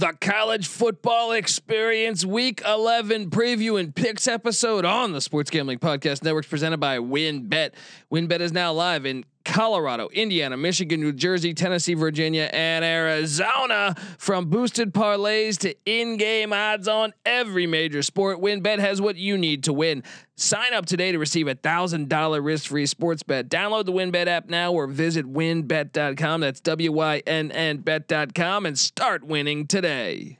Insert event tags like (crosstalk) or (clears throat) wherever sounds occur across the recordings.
The college football experience week 11 preview and picks episode on the Sports Gambling Podcast Network presented by WynnBET. WynnBET is now live in Colorado, Indiana, Michigan, New Jersey, Tennessee, Virginia, and Arizona. From boosted parlays to in-game odds on every major sport, WynnBET has what you need to win. Sign up today to receive a thousand dollar risk-free sports bet. Download the WynnBET app now or visit wynnbet.com. That's W-Y-N-N bet.com and start winning today.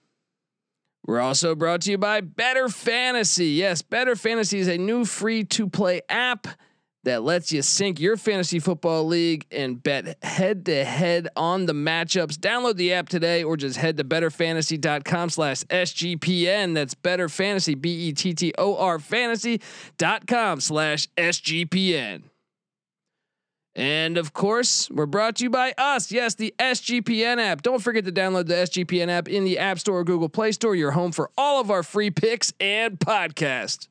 We're also brought to you by Bettor Fantasy. Yes, Bettor Fantasy is a new free to play app that lets you sync your fantasy football league and bet head to head on the matchups. Download the app today or just head to bettorfantasy.com slash SGPN. That's bettor fantasy, B E T T O R fantasy.com slash SGPN. And of course, we're brought to you by us. Yes, the SGPN app. Don't forget to download the SGPN app in the App Store or Google Play Store. Your home for all of our free picks and podcast.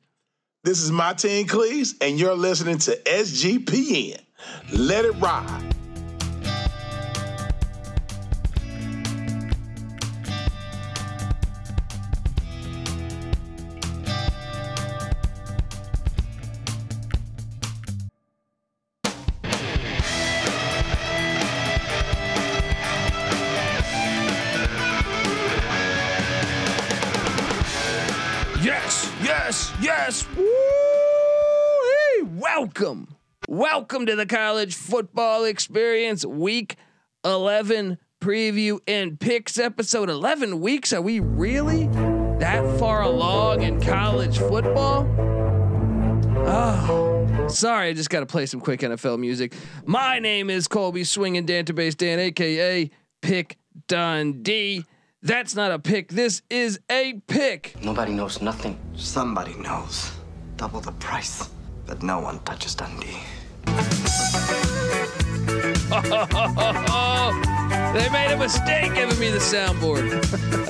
This is Martin Cleese, and you're listening to SGPN. Let it ride. Welcome. Welcome to the college football experience week 11 preview and picks episode 11 weeks. Are we really that far along in college football? Oh, sorry. I just got to play some quick NFL music. My name is Colby Swinging Dantabase Dan, aka Pick Dundee. That's not a pick. This is a pick. Nobody knows nothing. Somebody knows. Double the price. But no one touches Dundee. (laughs) They made a mistake giving me the soundboard.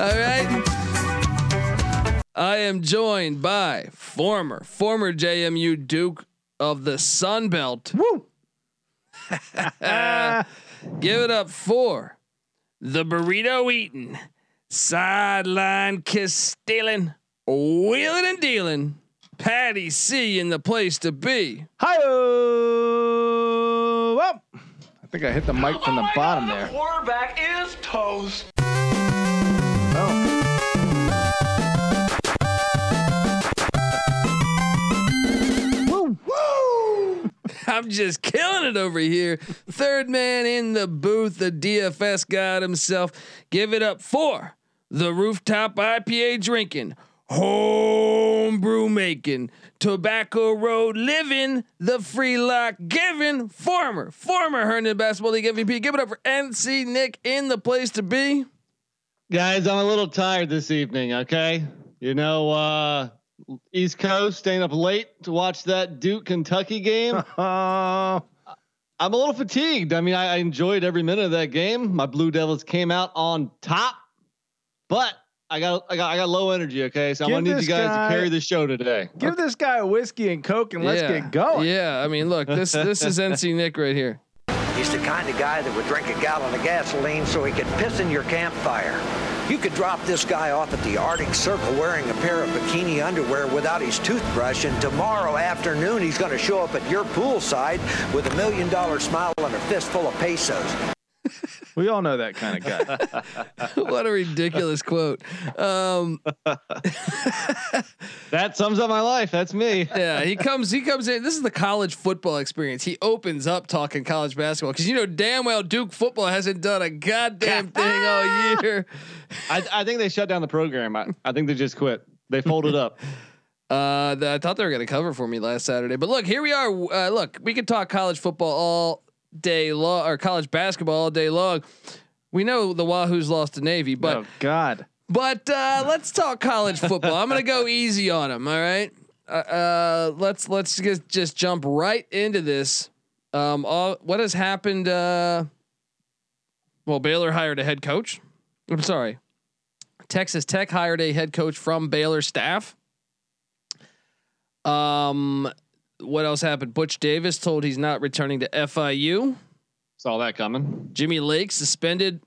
(laughs) All right. I am joined by former, former JMU Duke of the Sun Belt. Woo! (laughs) Give it up for the burrito eating, sideline kiss stealing, wheeling and dealing. Patty C in the place to be. Hi. Well, I think I hit the mic from the bottom there. The quarterback is toast. Oh. I'm just killing it over here. Third man in the booth, the DFS god himself. Give it up for the rooftop IPA drinking, homebrew making, tobacco road living, the free lock giving, former, former Herndon Basketball League MVP. Give it up for NC Nick in the place to be. Guys, I'm a little tired this evening, okay? You know, uh East Coast staying up late to watch that Duke Kentucky game. (laughs) I'm a little fatigued. I mean, I, I enjoyed every minute of that game. My Blue Devils came out on top, but I got I got I got low energy. Okay, so I'm gonna need you guys guy- to carry the show today. Give this guy a whiskey and coke and let's get going. Yeah, I mean, look, this this is (laughs) NC Nick right here. He's the kind of guy that would drink a gallon of gasoline so he could piss in your campfire. You could drop this guy off at the Arctic Circle wearing a pair of bikini underwear without his toothbrush, and tomorrow afternoon he's going to show up at your poolside with a million dollar smile and a fistful of pesos. (laughs) We all know that kind of guy. (laughs) what a ridiculous quote. Um, (laughs) That sums up my life. That's me. yeah, he comes. He comes in. This is the college football experience. He opens up talking college basketball because you know damn well Duke football hasn't done a goddamn thing all year. I, I think they shut down the program. I, I think they just quit. They folded up. Uh, th- I thought they were going to cover for me last Saturday, but look, here we are. Uh, look, we can talk college football all day long, or college basketball all day long. We know the Wahoos lost to Navy, but oh God. But uh, let's talk college football. I'm gonna go (laughs) easy on him. All right. Uh, uh, let's let's just just jump right into this. Um, all what has happened? Uh, well, Baylor hired a head coach. I'm sorry, Texas Tech hired a head coach from Baylor staff. Um, what else happened? Butch Davis told he's not returning to FIU. Saw that coming. Jimmy Lake suspended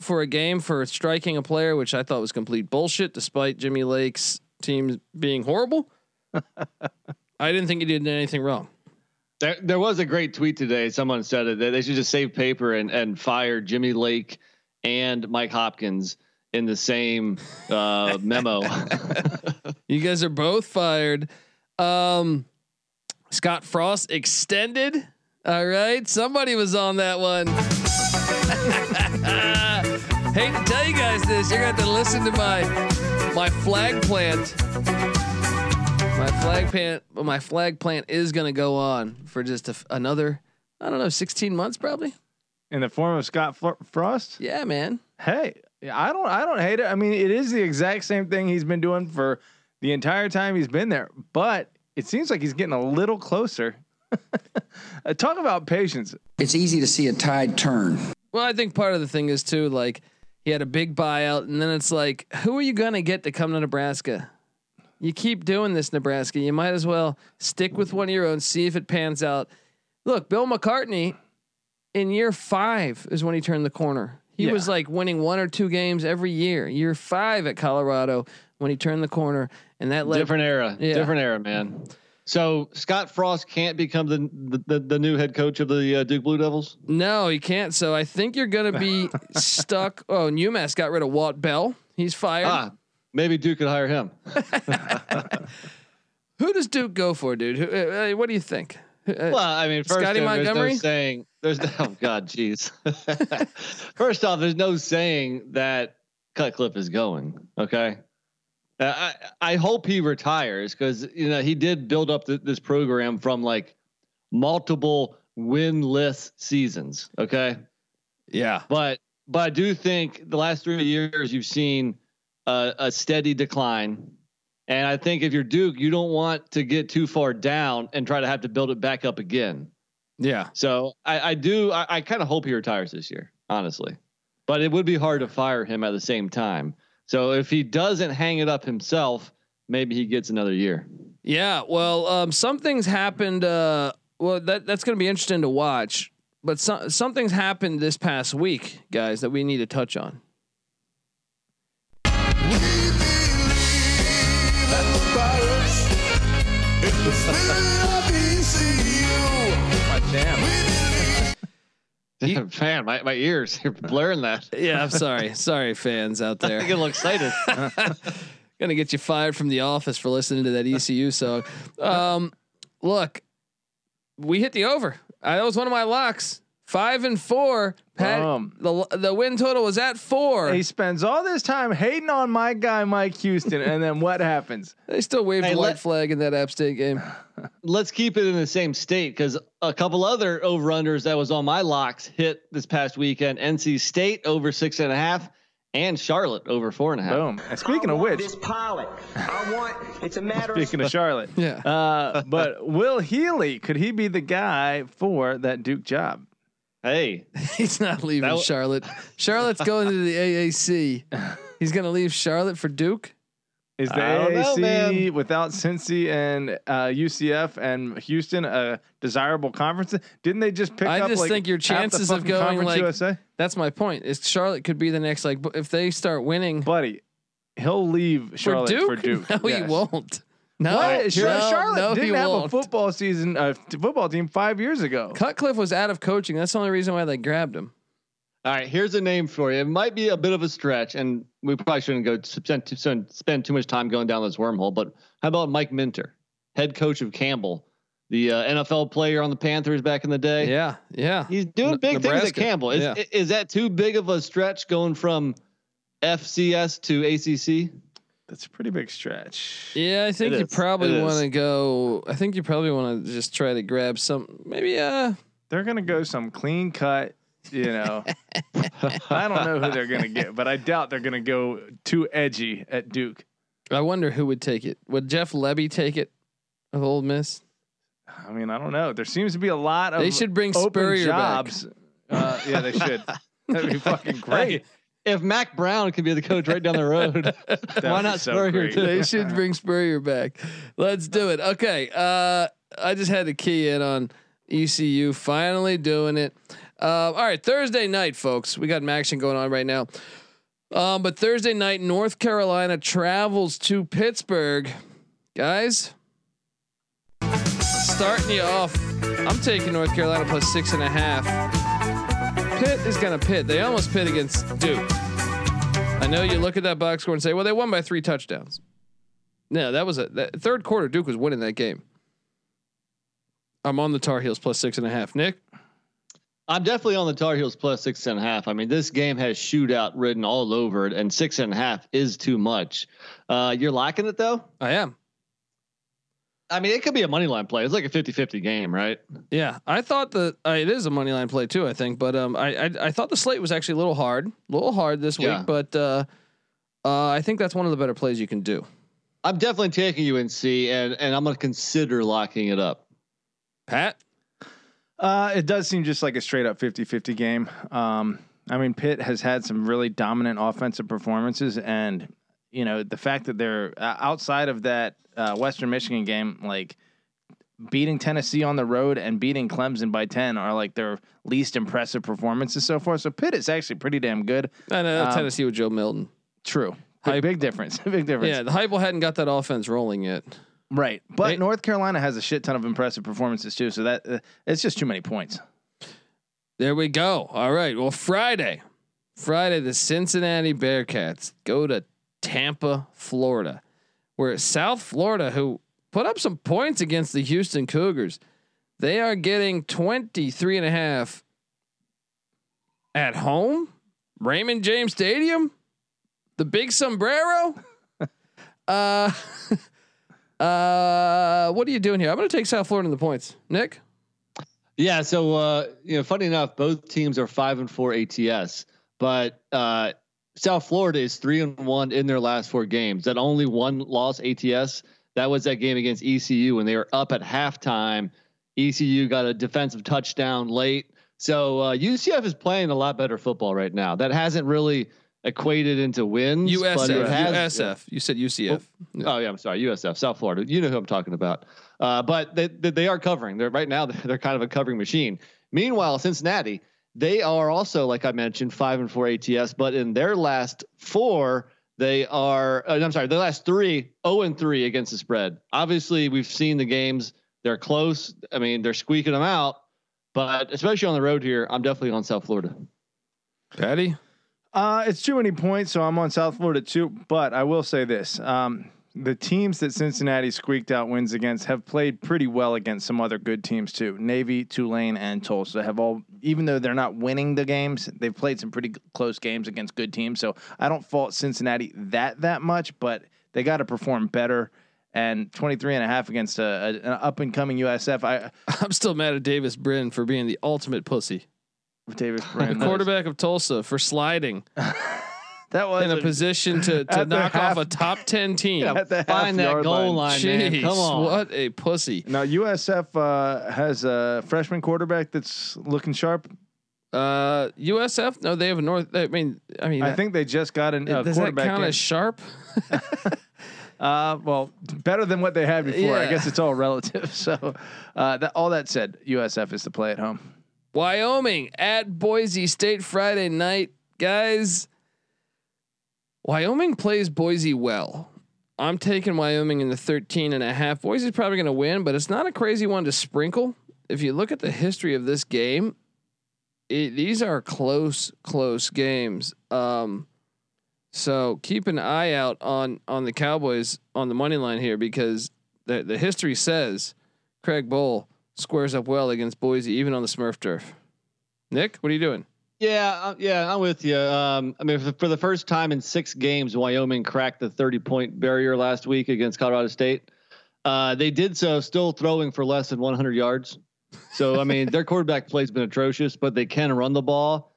for a game for striking a player, which I thought was complete bullshit, despite Jimmy Lake's team being horrible. (laughs) I didn't think he did anything wrong. There, there was a great tweet today. Someone said it that they should just save paper and and fire Jimmy Lake and Mike Hopkins in the same uh, memo. (laughs) You guys are both fired. Um, Scott Frost extended. All right, somebody was on that one. (laughs) Hate to tell you guys this, you're gonna have to listen to my my flag plant. My flag plant, my flag plant is gonna go on for just a another, I don't know, 16 months probably. In the form of Scott Fl- Frost. Yeah, man. Hey, I don't I don't hate it. I mean, it is the exact same thing he's been doing for the entire time he's been there, but it seems like he's getting a little closer. (laughs) Uh, Talk about patience. It's easy to see a tide turn. Well, I think part of the thing is too like he had a big buyout, and then it's like, who are you gonna get to come to Nebraska? You keep doing this, Nebraska. You might as well stick with one of your own, see if it pans out. Look, Bill McCartney, in year five is when he turned the corner. He Yeah. was like winning one or two games every year. Year five at Colorado when he turned the corner, and that led different era, Yeah. different era, man. So Scott Frost can't become the the, the, new head coach of the uh, Duke Blue Devils. No, he can't. So I think you're gonna be (laughs) stuck. Oh, and UMass got rid of Walt Bell. He's fired. Ah, maybe Duke could hire him. (laughs) Who does Duke go for, dude? Who, uh, uh, what do you think? Uh, Well, I mean, first Scotty off, there's no saying there's no, oh god, jeez. (laughs) first off, there's no saying that Cutcliffe is going. Okay, uh, I I hope he retires because you know he did build up th- this program from like multiple winless seasons. Okay, yeah. but but I do think the last three years you've seen a, a steady decline. And I think if you're Duke, you don't want to get too far down and try to have to build it back up again. Yeah. So I, I do. I, I kind of hope he retires this year, honestly. But it would be hard to fire him at the same time. So if he doesn't hang it up himself, maybe he gets another year. Yeah. Well, um, something's happened. Uh, well, that that's going to be interesting to watch. But some something's happened this past week, guys, that we need to touch on. (laughs) Man, my, my ears, (laughs) you're blurring that. Yeah. I'm sorry. (laughs) sorry, fans out there. I get a little excited. Gonna get you fired from the office for listening to that ECU song. Um, look, we hit the over. I, that was one of my locks. Five and four. Pat, Um, the the win total was at four. He spends all this time hating on my guy Mike Houston, and then what happens? (laughs) They still waved Hey, the white flag in that App State game. (laughs) Let's keep it in the same state because a couple other over unders that was on my locks hit this past weekend. NC State over six and a half, and Charlotte over four and a half. Boom. And speaking of which, this pilot. I want. It's a (laughs) matter speaking of Charlotte, Yeah. uh, but Will Healy could he be the guy for that Duke job? Hey, (laughs) He's not leaving w- Charlotte. Charlotte's going to the (laughs) AAC. He's going to leave Charlotte for Duke. Is the I don't know, AAC without Cincy and uh, UCF and Houston a desirable conference? Didn't they just pick I up? I just like, think your chances of fucking going, Conference like- USA, That's my point. Is Charlotte could be the next like if they start winning buddy? He'll leave Charlotte for Duke. for (laughs) Duke. No, he won't. No, What? Char- no, Charlotte no, didn't have won't. a football season, a t- football team five years ago. Cutcliffe was out of coaching. That's the only reason why they grabbed him. All right, here's a name for you. It might be a bit of a stretch, and we probably shouldn't go spend too, spend too much time going down this wormhole. But how about Mike Minter, head coach of Campbell, the uh, NFL player on the Panthers back in the day? Yeah, yeah. He's doing N- big things at Campbell. Is, Yeah. is that too big of a stretch going from FCS to ACC? That's a pretty big stretch. Yeah, I think It you is. probably want to go. I think you probably want to just try to grab some. Maybe uh, They're gonna go some clean cut you know, (laughs) I don't know who they're gonna get, but I doubt they're gonna go too edgy at Duke. I wonder who would take it. Would Jeff Lebby take it of Ole Miss? I mean, I don't know. There seems to be a lot of They should bring open Spurrier back. jobs. Uh, yeah, they should. (laughs) That'd be fucking great. If Mack Brown can be the coach right down the road, (laughs) (laughs) why not so Spurrier great. too? They should bring Spurrier back. Let's do it. Okay. Uh, I just had to key in on ECU finally doing it. Uh, all right, Thursday night, folks. We got an action going on right now. Um, but Thursday night, North Carolina travels to Pittsburgh. Guys, starting you off, I'm taking North Carolina plus six and a half. Pitt is going to pit. They almost pit against Duke. I know you look at that box score and say, well, they won by three touchdowns. No, that was a that third quarter. Duke was winning that game. I'm on the Tar Heels plus six and a half. Nick, I'm definitely on the Tar Heels plus six and a half. I mean, this game has shootout written all over it, and six and a half is too much. Uh, you're liking it though. I am. I mean, it could be a money line play. It's like a 50-50 game, right? Yeah, I thought that uh, it is a money line play too. I think, but um, I, I I thought the slate was actually a little hard, a little hard this Yeah. week. But uh, uh, I think that's one of the better plays you can do. I'm definitely taking UNC, and and I'm going to consider locking it up. Pat, Uh, it does seem just like a straight up 50-50 game. Um, I mean, Pitt has had some really dominant offensive performances, and you know the fact that they're uh, outside of that uh, Western Michigan game, like beating Tennessee on the road and beating Clemson by ten, are like their least impressive performances so far. So Pitt is actually pretty damn good. I know Um, Tennessee with Joe Milton. True, big, big difference, (laughs) big difference. Yeah, the Heupel hadn't got that offense rolling yet. Right, but They- North Carolina has a shit ton of impressive performances too. So that uh, it's just too many points. There we go. All right. Well, Friday, Friday, the Cincinnati Bearcats go to Tampa, Florida, where South Florida, who put up some points against the Houston Cougars, they are getting 23 and a half at home, Raymond James Stadium, the big sombrero. (laughs) uh, (laughs) uh, what are you doing here? I'm going to take South Florida in the points. Nick? Yeah. So, uh, you know, funny enough, both teams are five and four ATS, but uh, South Florida is three and one in their last four games. That only one loss ATS. That was that game against ECU when they were up at halftime. ECU got a defensive touchdown late. So uh, UCF is playing a lot better football right now. That hasn't really equated into wins. USF. has- USF. You said UCF. Oh yeah, I'm sorry, USF, South Florida. You know who I'm talking about. Uh, but they, they they are covering. They're right now. (laughs) They're kind of a covering machine. Meanwhile, Cincinnati, they are also like I mentioned, five and four ATS. But in their last four, they are. Uh, I'm sorry, their last three, zero and three against the spread. Obviously, we've seen the games. They're close. I mean, they're squeaking them out. But especially on the road here, I'm definitely on South Florida. Patty? Uh, it's too many points, so I'm on South Florida too. But I will say this: um, the teams that Cincinnati squeaked out wins against have played pretty well against some other good teams too. Navy, Tulane, and Tulsa have all, even though they're not winning the games, they've played some pretty close games against good teams. So I don't fault Cincinnati that that much, but they got to perform better. And 23 and a half against a, a, an up and coming USF. I (laughs) I'm still mad at Davis Brin for being the ultimate pussy. Davis (laughs) Brin, The quarterback of Tulsa for sliding (laughs) that was in a position to, to (laughs) knock half- off a top 10 (laughs) team. at the Find that goal line. line, man. Jeez, Come on. what a pussy. Now USF uh, has a freshman quarterback that's looking sharp. Uh, USF? No, they have a North. I mean, I mean, I think they just got an, a does that quarterback. count in. as sharp? (laughs) uh, well, better than what they had before. I guess it's all relative. So, uh, that, all that said, USF is to play at home. Wyoming at Boise State Friday night. Guys, Wyoming plays Boise well. I'm taking Wyoming in the 13 and a half. Boise's probably going to win, but it's not a crazy one to sprinkle. If you look at the history of this game, it, these are close, close games. Um, so keep an eye out on on the Cowboys on the money line here because the the history says Craig Bohl squares up well against Boise, even on the Smurf turf. Nick, what are you doing? Yeah, uh, yeah, I'm with you. Um, I mean, for, the first time in six games, Wyoming cracked the 30 point barrier last week against Colorado State. Uh, they did so still throwing for less than 100 yards. So I mean, their quarterback (laughs) play's been atrocious, but they can run the ball.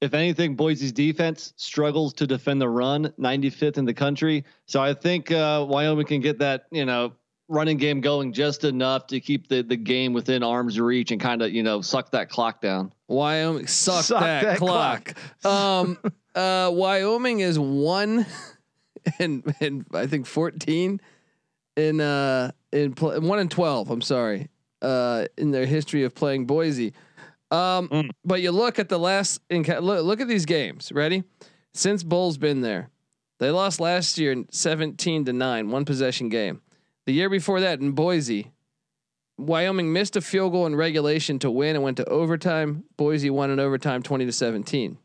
If anything, Boise's defense struggles to defend the run, 95th in the country. So I think uh, Wyoming can get that, you know, running game going just enough to keep the the game within arm's reach and kind of you know suck that clock down. Wyoming suck, Suck that, that clock. um, (laughs) uh, Wyoming is one (laughs) and and I think fourteen in uh in pl- one and twelve. I'm sorry, uh, in their history of playing Boise. Um, Mm. but you look at the last in look, look at these games. Ready? Since Bohl's been there, they lost last year seventeen to nine, one possession game. The year before that in Boise, Wyoming missed a field goal in regulation to win and went to overtime. Boise won in overtime 20 to 17.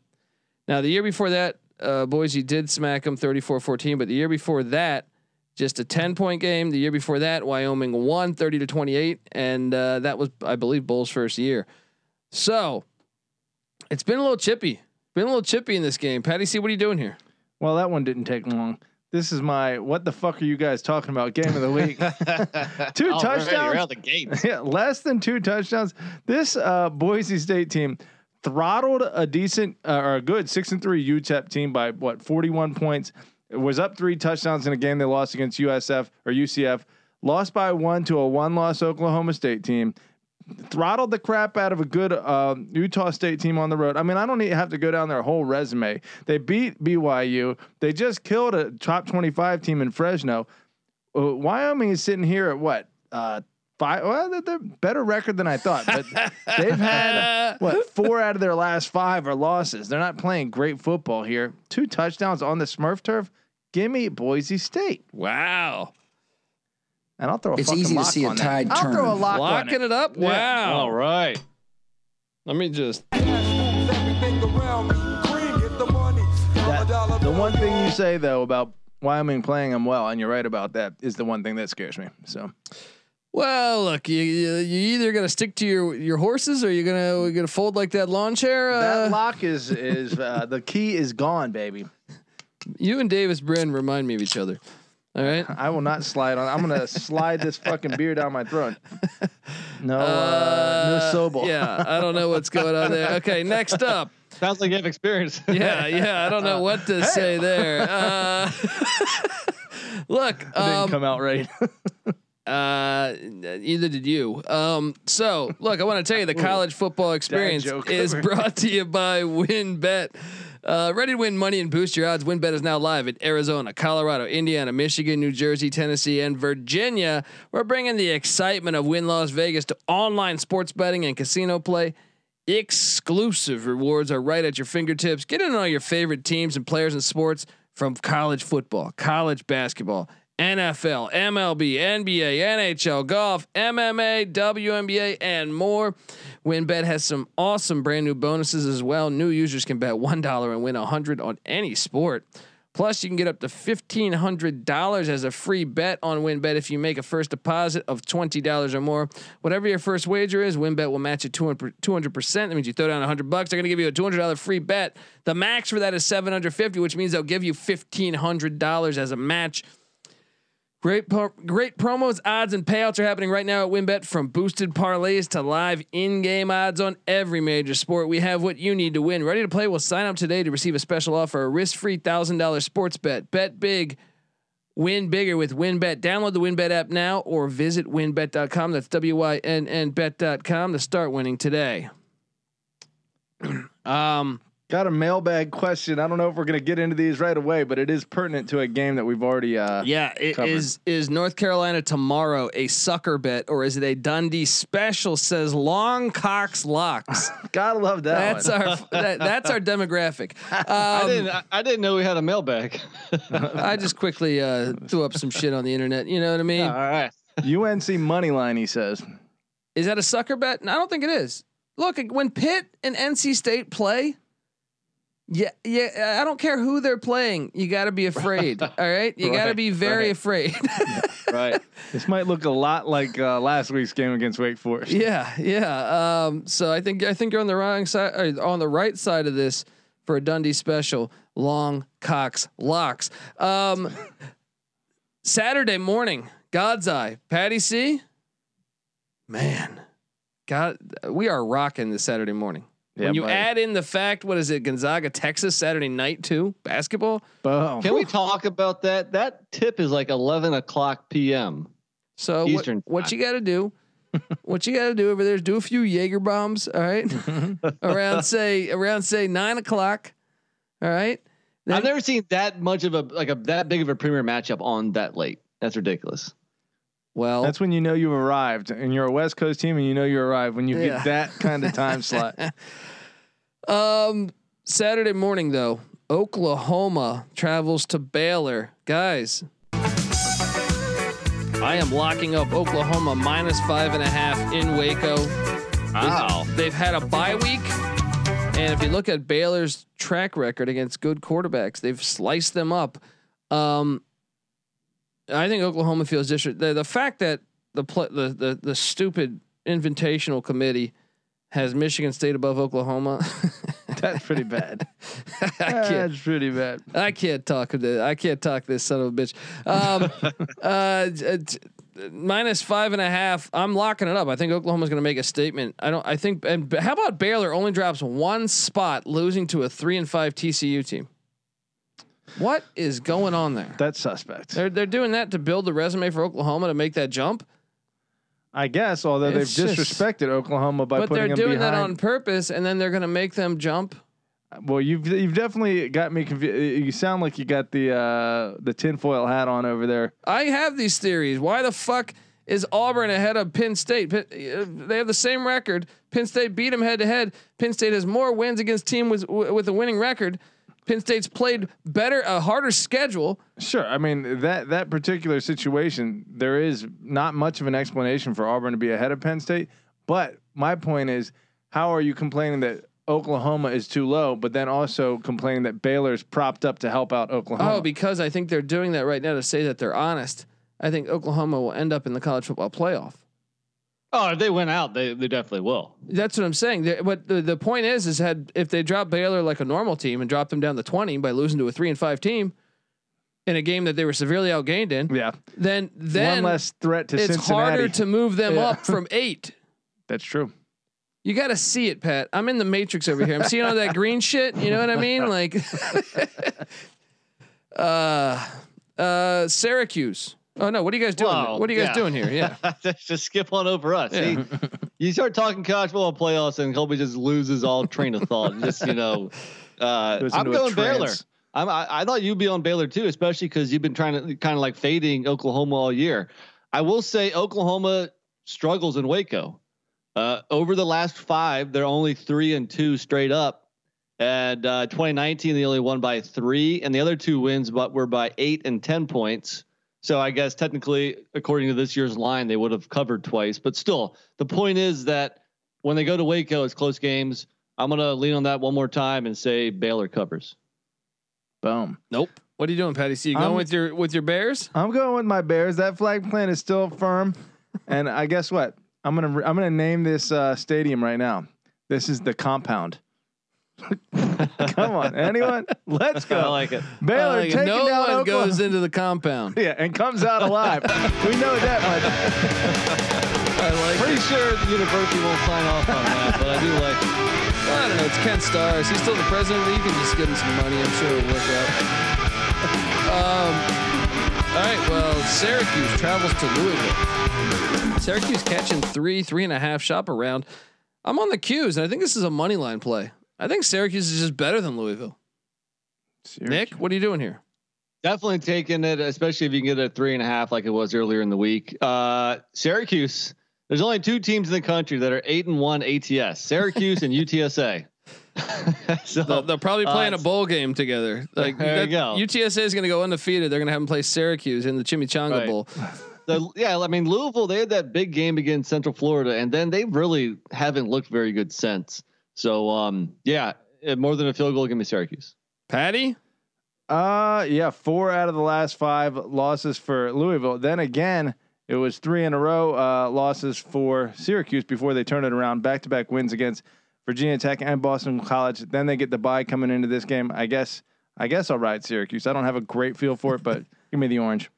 Now, the year before that, uh, Boise did smack them 34 14, but the year before that, just a 10 point game. The year before that, Wyoming won 30 to 28, and uh, that was, I believe, Bohl's first year. So it's been a little chippy. Been a little chippy in this game. Patty C, what are you doing here? Well, that one didn't take long. This is my what the fuck are you guys talking about game of the week? (laughs) Two Already, touchdowns. We're out the gates. (laughs) yeah, less than two touchdowns. This uh, Boise State team throttled a decent uh, or a good six and three UTEP team by what forty one points. It was up three touchdowns in a game they lost against USF or UCF. Lost by one to a one loss Oklahoma State team. Throttled the crap out of a good um, Utah State team on the road. I mean, I don't need have to go down their whole resume. They beat BYU. They just killed a top twenty five team in Fresno. Uh, Wyoming is sitting here at what uh, five. Well, they're, they're better record than I thought, but (laughs) they've had what four out of their last five are losses. They're not playing great football here. Two touchdowns on the Smurf turf. Give me Boise State, Wow. And I'll throw. A It's fucking easy to lock see a on that. tide I'll turn. throw a lock on Locking it. it up. Yeah. Wow. All right. Let me just. That- the one thing you say though about Wyoming playing them well, and you're right about that, is the one thing that scares me. So Well, look, you you, you either gonna stick to your your horses or you're gonna you're gonna fold like that lawn chair. Uh, that lock is is uh, the key is gone, baby. (laughs) you and Davis Brin remind me of each other. All right. (laughs) I will not slide on. I'm gonna slide this fucking beer down my throat. (laughs) No, uh, Uh, no Sobel. yeah, I don't know what's going on there. Okay, next up. (laughs) Sounds like you have experience. Yeah, yeah, I don't know what to say there. Uh, look, Didn't um, come out right. Uh, either did you. Um, so look, I want to tell you the college football experience is brought to you by WynnBET. Uh, ready to win money and boost your odds? WynnBET is now live in Arizona, Colorado, Indiana, Michigan, New Jersey, Tennessee, and Virginia. We're bringing the excitement of Wynn Las Vegas to online sports betting and casino play. Exclusive rewards are right at your fingertips. Get in on all your favorite teams and players in sports from college football, college basketball, NFL, MLB, NBA, NHL, golf, MMA, WNBA, and more. WynnBET has some awesome brand new bonuses as well. New users can bet $1 and win 100 on any sport. Plus, you can get up to $1,500 as a free bet on WynnBET if you make a first deposit of $20 or more. Whatever your first wager is, WynnBET will match it 200 200%. That means you throw down 100 bucks, they're going to give you a $200 free bet. The max for that is 750, which means they'll give you $1,500 as a match. Great, pro- great promos, odds, and payouts are happening right now at WynnBET. From boosted parlays to live in-game odds on every major sport, we have what you need to win. Ready to play? Well, sign up today to receive a special offer: a risk-free thousand dollars sports bet. Bet big, win bigger with WynnBET. Download the WynnBET app now or visit WynnBET.com. That's W-Y-N-N Bet.com to start winning today. (clears throat) um. Got a mailbag question. I don't know if we're gonna get into these right away, but it is pertinent to a game that we've already. Uh, Yeah, it covered. is is North Carolina tomorrow a sucker bet or is it a Dundee special? Says Long Cox Locks. (laughs) Gotta love that. That's one. our that, that's our demographic. (laughs) I Um, didn't. I, I didn't know we had a mailbag. I just quickly uh, threw up some shit on the internet. You know what I mean? All right. UNC money line. He says. Is that a sucker bet? No, I don't think it is. Look, when Pitt and NC State play, yeah, yeah, I don't care who they're playing. You got to be afraid. (laughs) All right, you got to be very right. afraid. (laughs) Right. This might look a lot like uh, last week's game against Wake Forest. Yeah, yeah. Um, so I think I think you're on the wrong side, or on the right side of this for a Dundee special. Long Cox locks. Um, Saturday morning, God's Eye, Patty C. Man, God, we are rocking this Saturday morning. Yeah, when you buddy. add in the fact, what is it, Gonzaga, Texas, Saturday night too, basketball. Boom. Can we talk about that? That tip is like 11 o'clock p.m. So what, Eastern what time. you got to do? (laughs) what you got to do over there is do a few Jaeger bombs. All right, (laughs) around say around say nine o'clock. All right. Then- I've never seen that much of a like a that big of a premier matchup on that late. That's ridiculous. well, That's when you know you've arrived, and you're a West Coast team, and you know you arrived when you Yeah. get that kind of time (laughs) slot. Um, Saturday morning though, Oklahoma travels to Baylor. Guys, I am locking up Oklahoma minus five and a half in Waco. Wow. They've had a bye week, and if you look at Baylor's track record against good quarterbacks, they've sliced them up. Um, I think Oklahoma feels district. The, the fact that the, pl- the the the stupid invitational committee has Michigan State above Oklahoma. (laughs) That's pretty bad. (laughs) I can't. That's pretty bad. I can't talk. I can't talk this son of a bitch. Um, (laughs) uh, t- t- minus five and a half. I'm locking it up. I think Oklahoma's going to make a statement. I don't. I think. And how about Baylor only drops one spot, losing to a three and five TCU team? What is going on there? That's suspect. They're they're doing that to build the resume for Oklahoma to make that jump. I guess, although they've just- disrespected Oklahoma by but putting they're them doing that But they're doing that on purpose, and then they're going to make them jump. well, you've you've definitely got me confused. You sound like you got the uh, the tinfoil hat on over there. I have these theories. Why the fuck is Auburn ahead of Penn State? Penn, uh, they have the same record. Penn State beat them head to head. Penn State has more wins against team with with a winning record. Penn State's played better, a harder schedule. Sure, I mean that that particular situation, there is not much of an explanation for Auburn to be ahead of Penn State. But my point is, how are you complaining that Oklahoma is too low, but then also complaining that Baylor's propped up to help out Oklahoma? Oh, because I think they're doing that right now to say that they're honest. I think Oklahoma will end up in the college football playoff. Oh, if they went out, they they definitely will. That's what I'm saying. They- But the, the point is, is had if they drop Baylor like a normal team and drop them down to 20 by losing to a three and five team in a game that they were severely outgained in, yeah, then then one less threat to it's Cincinnati. harder to move them Yeah. up from eight. That's true. You got to see it, Pat. I'm in the matrix over here. I'm seeing all that green (laughs) shit. You know what I mean? Like, (laughs) uh, uh, Syracuse. Oh no, what are you guys doing? Wow, what are you guys yeah. doing here? Yeah. (laughs) just skip on over us. Yeah. See, (laughs) you start talking college football playoffs, and Colby just loses all train of thought. (laughs) Just you know, uh, I'm going Baylor. I'm, I, I thought you'd be on Baylor too, especially because you've been trying to kind of like fading Oklahoma all year. I will say Oklahoma struggles in Waco. Uh, over the last five, they're only three and two straight up. And uh, 2019, they only won by three, and the other two wins, but were by eight and ten points. So I guess technically, according to this year's line, they would have covered twice. But still, the point is that when they go to Waco, it's close games. I'm gonna lean on that one more time and say Baylor covers. Boom. Nope. What are you doing, Patty? So you going I'm- with your with your Bears? I'm going with my Bears. That flag plan is still firm, and I guess what? I'm gonna I'm gonna name this uh, stadium right now. This is the compound. Come on, anyone? Let's go. I like it. Baylor Like, taking no down one Oklahoma. goes into the compound. (laughs) yeah, and comes out alive. we know that much. I like. Pretty sure the university won't sign off on that, but I do like it. I don't know. It's Ken Starr's. He's still the president. You can just give him some money. I'm sure it'll work out. um. All right. Well, Syracuse travels to Louisville. Syracuse catching three, three and a half shop around. I'm on the 'Cuse, and I think this is a money line play. I think Syracuse is just better than Louisville. Nick, what are you doing here? Definitely taking it, especially if you can get a three and a half like it was earlier in the week. Uh, Syracuse. There's only two teams in the country that are eight and one ATS: Syracuse and (laughs) UTSA. (laughs) so They'll, they'll probably uh, in a bowl game together. Like (laughs) There you go. UTSA is going to go undefeated. They're going to have them play Syracuse in the Chimichanga Right. Bowl. the, yeah, I mean Louisville, they had that big game against Central Florida, and then they really haven't looked very good since. So, um, yeah, eh, more than a field goal, give me Syracuse. Patty, Uh, yeah, four out of the last five losses for Louisville. Then again, it was three in a row uh, losses for Syracuse before they turn it around. Back to back wins against Virginia Tech and Boston College. Then they get the bye coming into this game. I guess. I guess I'll ride Syracuse. I don't have a great feel for it, but (laughs) give me the orange.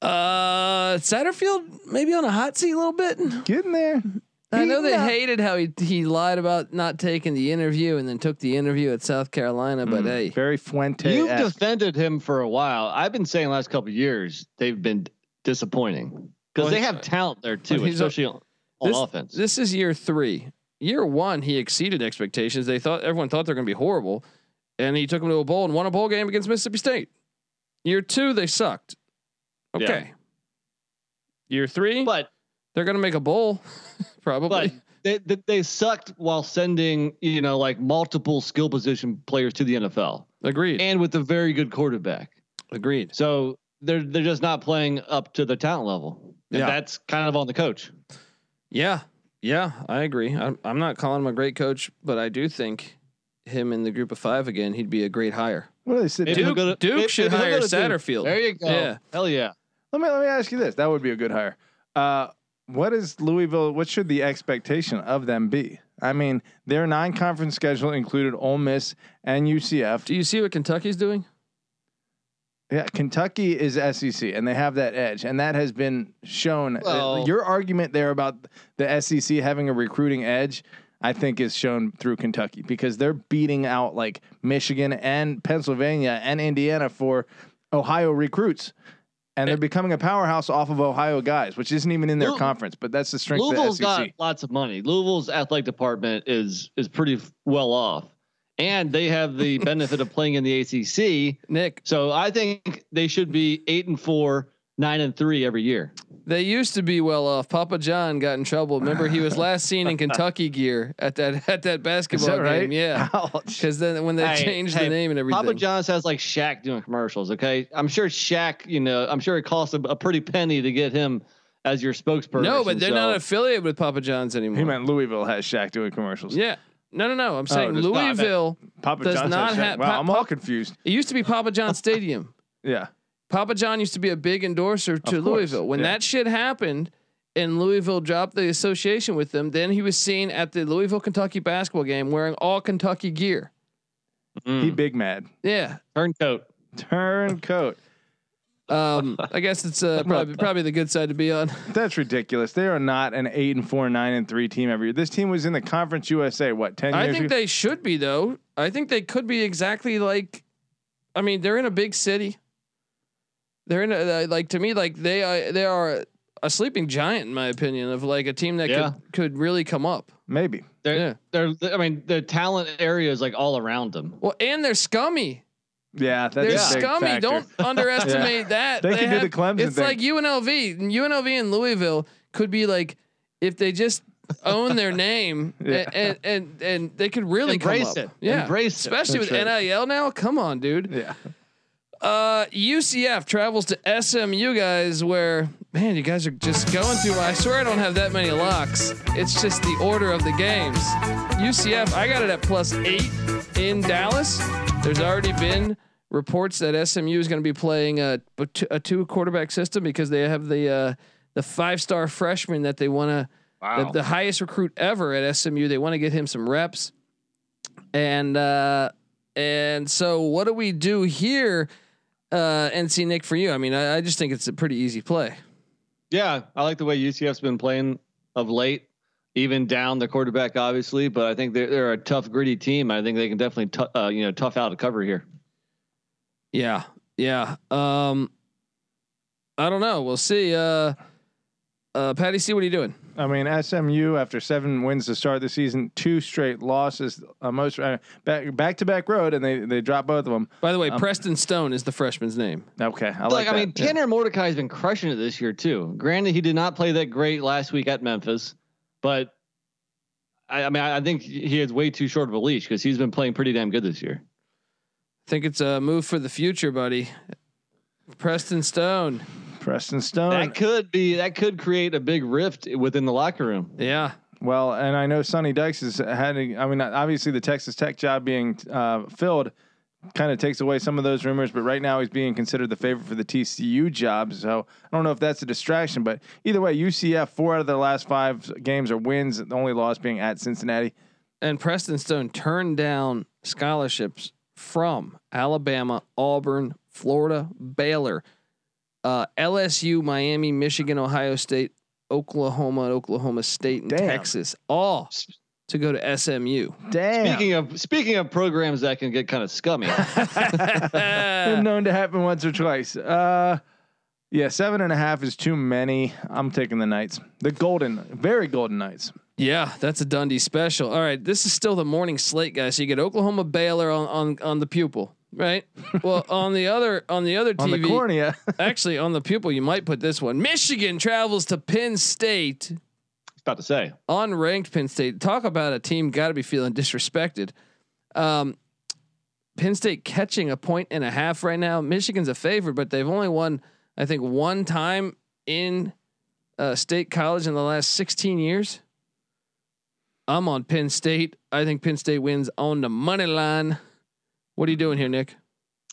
uh, Satterfield maybe on a hot seat a little bit. Getting there. I know they no. hated how he he lied about not taking the interview and then took the interview at South Carolina, but Mm, hey, very Fuente. You've defended him for a while. I've been saying the last couple of years they've been disappointing because Well, they have talent there too, well, he's a- especially on, on this, offense. This is year three. Year one, he exceeded expectations. They thought everyone thought they're going to be horrible, and he took them to a bowl and won a bowl game against Mississippi State. Year two, they sucked. Okay. Year three, but they're going to make a bowl, (laughs) probably. but they, they they sucked while sending you know like multiple skill position players to the NFL Agreed. and with a very good quarterback. Agreed. So they're they're just not playing up to the talent level. And Yeah. that's kind of on the coach. Yeah, yeah, I agree. I'm I'm not calling him a great coach, but I do think him in the group of five again, he'd be a great hire. What do they say? Duke- go to- Duke maybe- should maybe hire go to Duke. Satterfield. There you go. Yeah. Hell yeah. Let me let me ask you this. That would be a good hire. Uh, what is Louisville? What should the expectation of them be? I mean, their nine-conference schedule included Ole Miss and UCF. Do you see what Kentucky's doing? Yeah, Kentucky is SEC, and they have that edge, and that has been shown. Uh, Well- your argument there about the SEC having a recruiting edge, I think, is shown through Kentucky because they're beating out like Michigan and Pennsylvania and Indiana for Ohio recruits. And they're eh, becoming a powerhouse off of Ohio guys, which isn't even in their Louis- conference, but that's the strength Louisville's of the SEC. got lots of money. Louisville's athletic department is is pretty well off, and they have the (laughs) benefit of playing in the ACC. Nick, So I think they should be eight and four, nine and three every year. they used to be well off. Papa John got in trouble. Remember, he was last seen in (laughs) Kentucky gear at that at that Is basketball that right? game. Yeah, because then when they Hey, changed hey, the name and everything, Papa John's has like Shaq doing commercials. Okay, I'm sure Shaq. You know, I'm sure it costs a, a pretty penny to get him as your spokesperson. no, but they're so- not affiliated with Papa John's anymore. He meant Louisville has Shaq doing commercials. yeah, no, no, no. I'm oh, saying just- no, I meant- Louisville. Papa Does John's not has Shaq. have- Wow, Pa- I'm all confused. It used to be Papa John (laughs) Stadium. Yeah. Papa John used to be a big endorser to Louisville. When yeah. that shit happened and Louisville dropped the association with them, then he was seen at the Louisville Kentucky basketball game wearing all Kentucky gear. Mm. He big mad. Yeah. turncoat. Turncoat. Um, I guess it's uh, (laughs) probably probably the good side to be on. (laughs) That's ridiculous. They are not an eight and four, nine and three team every year. This team was in the Conference USA. What ten I years think ago? they should be though. I think they could be exactly like. I mean, they're in a big city. They're in a uh, like to me like they are they are a sleeping giant in my opinion of like a team that Yeah. could could really come up. Maybe. They're, yeah. they're, I mean, the talent area is like all around them. Well, and they're scummy. Yeah, that's They're a big scummy. factor. Don't (laughs) underestimate that. They can do the Clemson It's thing. like UNLV. UNLV and Louisville could be like if they just own their (laughs) name Yeah. and, and and they could really Embrace come it. Yeah, Embrace especially That's with right. NIL now. Come on, dude. Yeah. Uh, UCF travels to SMU, guys. Where man, you guys are just going through. I swear I don't have that many locks. It's just the order of the games. UCF, I got it at plus eight in Dallas. There's already been reports that SMU is going to be playing a, a two- quarterback system because they have the uh, the five star freshman that they want to the, the highest recruit ever at SMU. They want to get him some reps, and uh, and so what do we do here? Uh, NC Nick for you. I mean, I, I just think it's a pretty easy play. Yeah, I like the way UCF's been playing of late, even down the quarterback, obviously. But I think they're, they're a tough, gritty team. I think they can definitely, tou- uh, you know, tough out a cover here. Yeah, yeah. Um, I don't know. We'll see. Uh, uh, Patty, see what are you doing? I mean, SMU after seven wins to start the season, two straight losses, uh, most uh, back back to back road, and they they dropped both of them. By the way, Preston Stone is the freshman's name. Okay, I like, Like, I mean, Tanner Mordecai has been crushing it this year too. Granted, he did not play that great last week at Memphis, but I, I mean, I I think he has way too short of a leash because he's been playing pretty damn good this year. I think it's a move for the future, buddy. Preston Stone. Preston Stone. That could be that could create a big rift within the locker room. Yeah. Well, and I know Sonny Dykes has had. a- I mean, obviously the Texas Tech job being uh, filled kind of takes away some of those rumors. But right now he's being considered the favorite for the TCU job. So I don't know if that's a distraction. But either way, UCF four out of their last five games are wins. The only loss being at Cincinnati. And Preston Stone turned down scholarships from Alabama, Auburn, Florida, Baylor, uh, LSU, Miami, Michigan, Ohio State, Oklahoma, Oklahoma State, and Damn. Texas, all to go to SMU. Damn. Speaking of speaking of programs that can get kind of scummy, (laughs) Been known to happen once or twice. Uh, yeah, seven and a half is too many. I'm taking the Knights. The Golden, very Golden Knights. Yeah, that's a Dundee special. All right, this is still the morning slate, guys. So you get Oklahoma Baylor on on, on the pupil, right? well, (laughs) on the other on the other On TV, the cornea. (laughs) actually on the pupil, you might put this one. Michigan travels to Penn State, about to say unranked Penn State. Talk about a team got to be feeling disrespected. Um, Penn State catching a point and a half right now. Michigan's a favorite, but they've only won, I think, one time in uh, state college in the last 16 years. I'm on Penn State. I think Penn State wins on the money line. What are you doing here, Nick?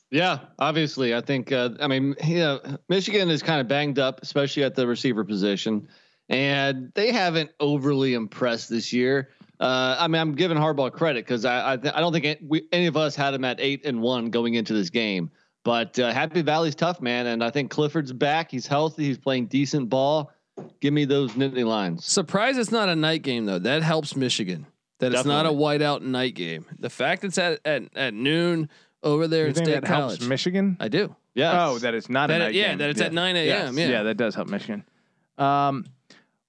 Yeah, obviously. I think. Uh, I mean, yeah, Michigan is kind of banged up, especially at the receiver position, and they haven't overly impressed this year. Uh, I mean, I'm giving Harbaugh credit because I I, th- I don't think it, we, any of us had him at eight and one going into this game. But uh, Happy Valley's tough, man, and I think Clifford's back. He's healthy. He's playing decent ball. Give me those Nittany Lions. Surprise! it's not a night game though. That helps Michigan. That it's not a whiteout night game. The fact it's at at, at noon over there You in think State that College. helps Michigan? I do. Yeah. Oh, that it's not That a it- yeah, game. that it's at 9 a.m., yeah. that does help Michigan. Um,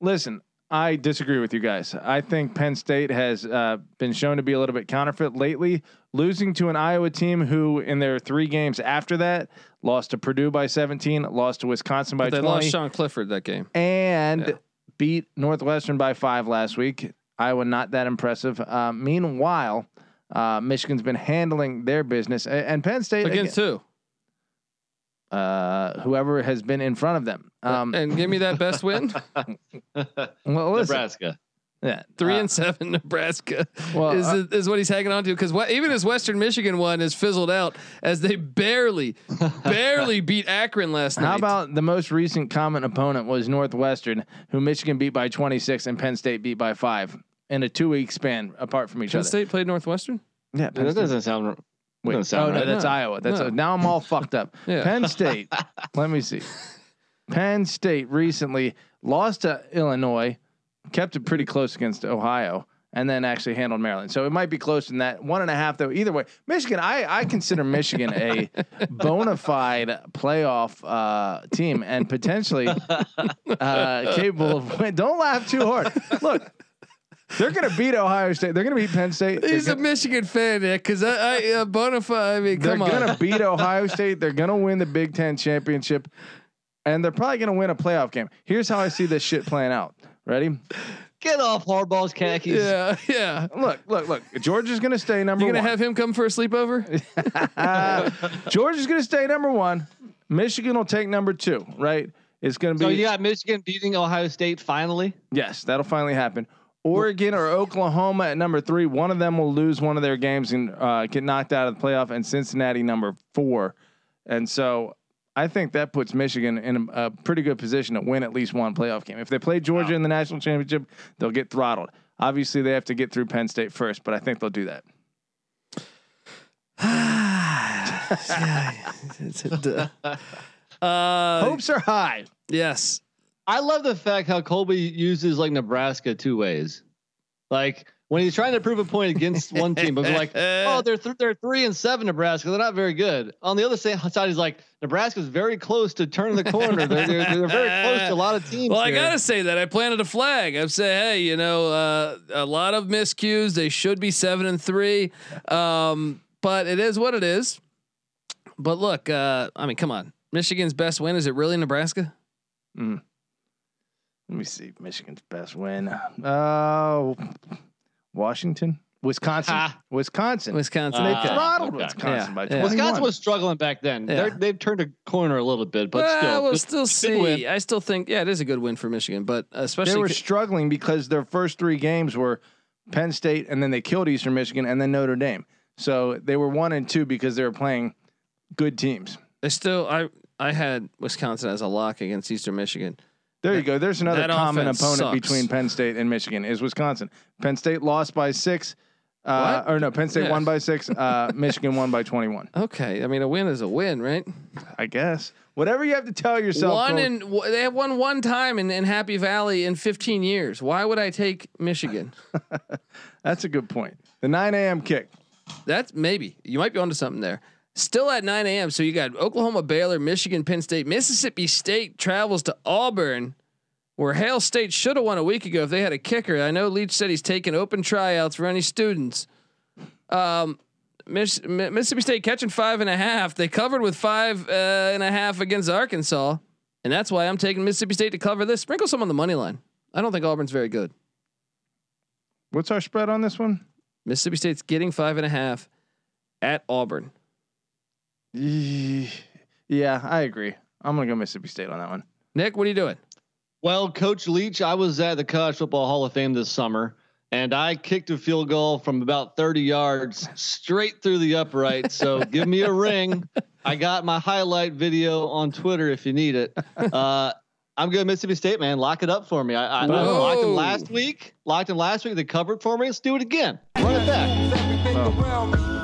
listen, I disagree with you guys. I think Penn State has uh, been shown to be a little bit counterfeit lately, losing to an Iowa team who, in their three games after that, lost to Purdue by 17, lost to Wisconsin by But they 20, lost Sean Clifford that game. and Yeah. beat Northwestern by five last week. Iowa not that impressive. Uh, meanwhile, uh, Michigan's been handling their business, A- and Penn State Against who? uh, whoever has been in front of them. Um, and give me that best win. (laughs) (laughs) well, listen, Nebraska. Yeah, Three uh, and seven, (laughs) Nebraska well, is uh, is what he's hanging on to because even his Western Michigan one has fizzled out as they barely, (laughs) barely beat Akron last night. How about the most recent common opponent was Northwestern, who Michigan beat by 26 and Penn State beat by five in a two week span apart from each Penn other. State played Northwestern? Yeah, Penn That State. doesn't sound. Wait, doesn't sound oh no, that's No. Iowa. That's No. now I'm all fucked up. (laughs) Yeah. Penn State. let me see. Penn State recently lost to Illinois, kept it pretty close against Ohio, and then actually handled Maryland. So it might be close in that one and a half though. Either way, Michigan. I I consider Michigan a (laughs) bona fide playoff uh, team and potentially uh, capable of. Win. Don't laugh too hard. Look. They're gonna beat Ohio State. They're gonna beat Penn State. He's a gonna- Michigan fan, Nick. Because I, I uh, Bonafide. I mean, they're come on. gonna beat (laughs) Ohio State. They're gonna win the Big Ten championship, and they're probably gonna win a playoff game. Here's how I see this shit playing out. Ready? Get off Harbaugh's khakis. yeah, (laughs) yeah. Look, look, look. Georgia's gonna stay number one. You gonna have him come for a sleepover? (laughs) Uh, Georgia's gonna stay number one. Michigan will take number two. Right? It's gonna be So you got Michigan beating Ohio State finally. yes. That'll finally happen. Oregon or Oklahoma at number three. One of them will lose one of their games and uh, get knocked out of the playoff, and Cincinnati number four. And so I think that puts Michigan in a, a pretty good position to win at least one playoff game. If they play Georgia in the national championship, they'll get throttled. Obviously, they have to get through Penn State first, but I think they'll do that. (sighs) (sighs) uh, Hopes are high. yes. I love the fact how Colby uses like Nebraska two ways. Like when he's trying to prove a point against one team, but like, (laughs) oh, they're th- they're three and seven Nebraska. They're not very good. On the other side, he's like, Nebraska's very close to turning the corner. They're, they're, they're very close to a lot of (laughs) teams. Well, I gotta say that I planted a flag. I've said, hey, you know, uh, a lot of miscues. They should be seven and three, um, but it is what it is. But look, uh, I mean, come on, Michigan's best win is it really Nebraska? Let me see. Michigan's best win. Uh, Washington, Wisconsin, Ha. Wisconsin. Wisconsin. they Ah, throttled okay. Wisconsin Yeah, by yeah. 21. Wisconsin was struggling back then. Yeah. They're, they've turned a corner a little bit, but well, still, we'll still see. win. I still think, yeah, it is a good win for Michigan, but especially they were c- struggling because their first three games were Penn State, and then they killed Eastern Michigan, and then Notre Dame. So they were one and two because they were playing good teams. I still, I, I had Wisconsin as a lock against Eastern Michigan. There you go. There's another common opponent sucks. between Penn State and Michigan is Wisconsin. Penn State lost by six. Uh, or no, Penn State Yeah. won by six. Uh, Michigan won by 21. Okay, I mean a win is a win, right? I guess. Whatever you have to tell yourself. one in w- they have won one time in, in Happy Valley in 15 years. Why would I take Michigan? (laughs) That's a good point. The 9 a.m. kick. That's maybe you might be onto something there. Still at 9 a.m. So you got Oklahoma, Baylor, Michigan, Penn State, Mississippi State travels to Auburn, where Hail State should have won a week ago if they had a kicker. I know Leach said he's taking open tryouts for any students. Um, Miss, Mississippi State catching five and a half. They covered with five uh, and a half against Arkansas, and that's why I'm taking Mississippi State to cover this. Sprinkle some on the money line. I don't think Auburn's very good. What's our spread on this one? Mississippi State's getting five and a half at Auburn. Yee- Yeah, I agree. I'm gonna go Mississippi State on that one. Nick, what are you doing? Well, Coach Leach, I was at the College Football Hall of Fame this summer, and I kicked a field goal from about 30 yards straight through the upright. So (laughs) give me a ring. I got my highlight video on Twitter if you need it. Uh, I'm going to Mississippi State, man. Lock it up for me. I, I, I locked him last week. Locked him last week. They covered for me. Let's do it again. Run it back.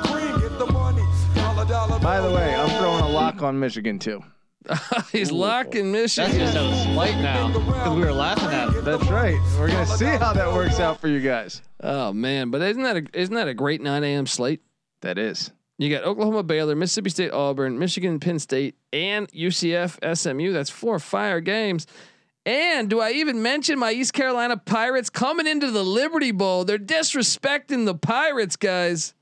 By the way, I'm throwing a lock on Michigan too. (laughs) He's locking Michigan. That's just out of spite now because we were laughing at him. That's right. We're gonna see how that works out for you guys. Oh man, but isn't that a, isn't that a great 9 a.m. slate? That is. You got Oklahoma, Baylor, Mississippi State, Auburn, Michigan, Penn State, and UCF, SMU. That's four fire games. And do I even mention my East Carolina Pirates coming into the Liberty Bowl? They're disrespecting the Pirates, guys.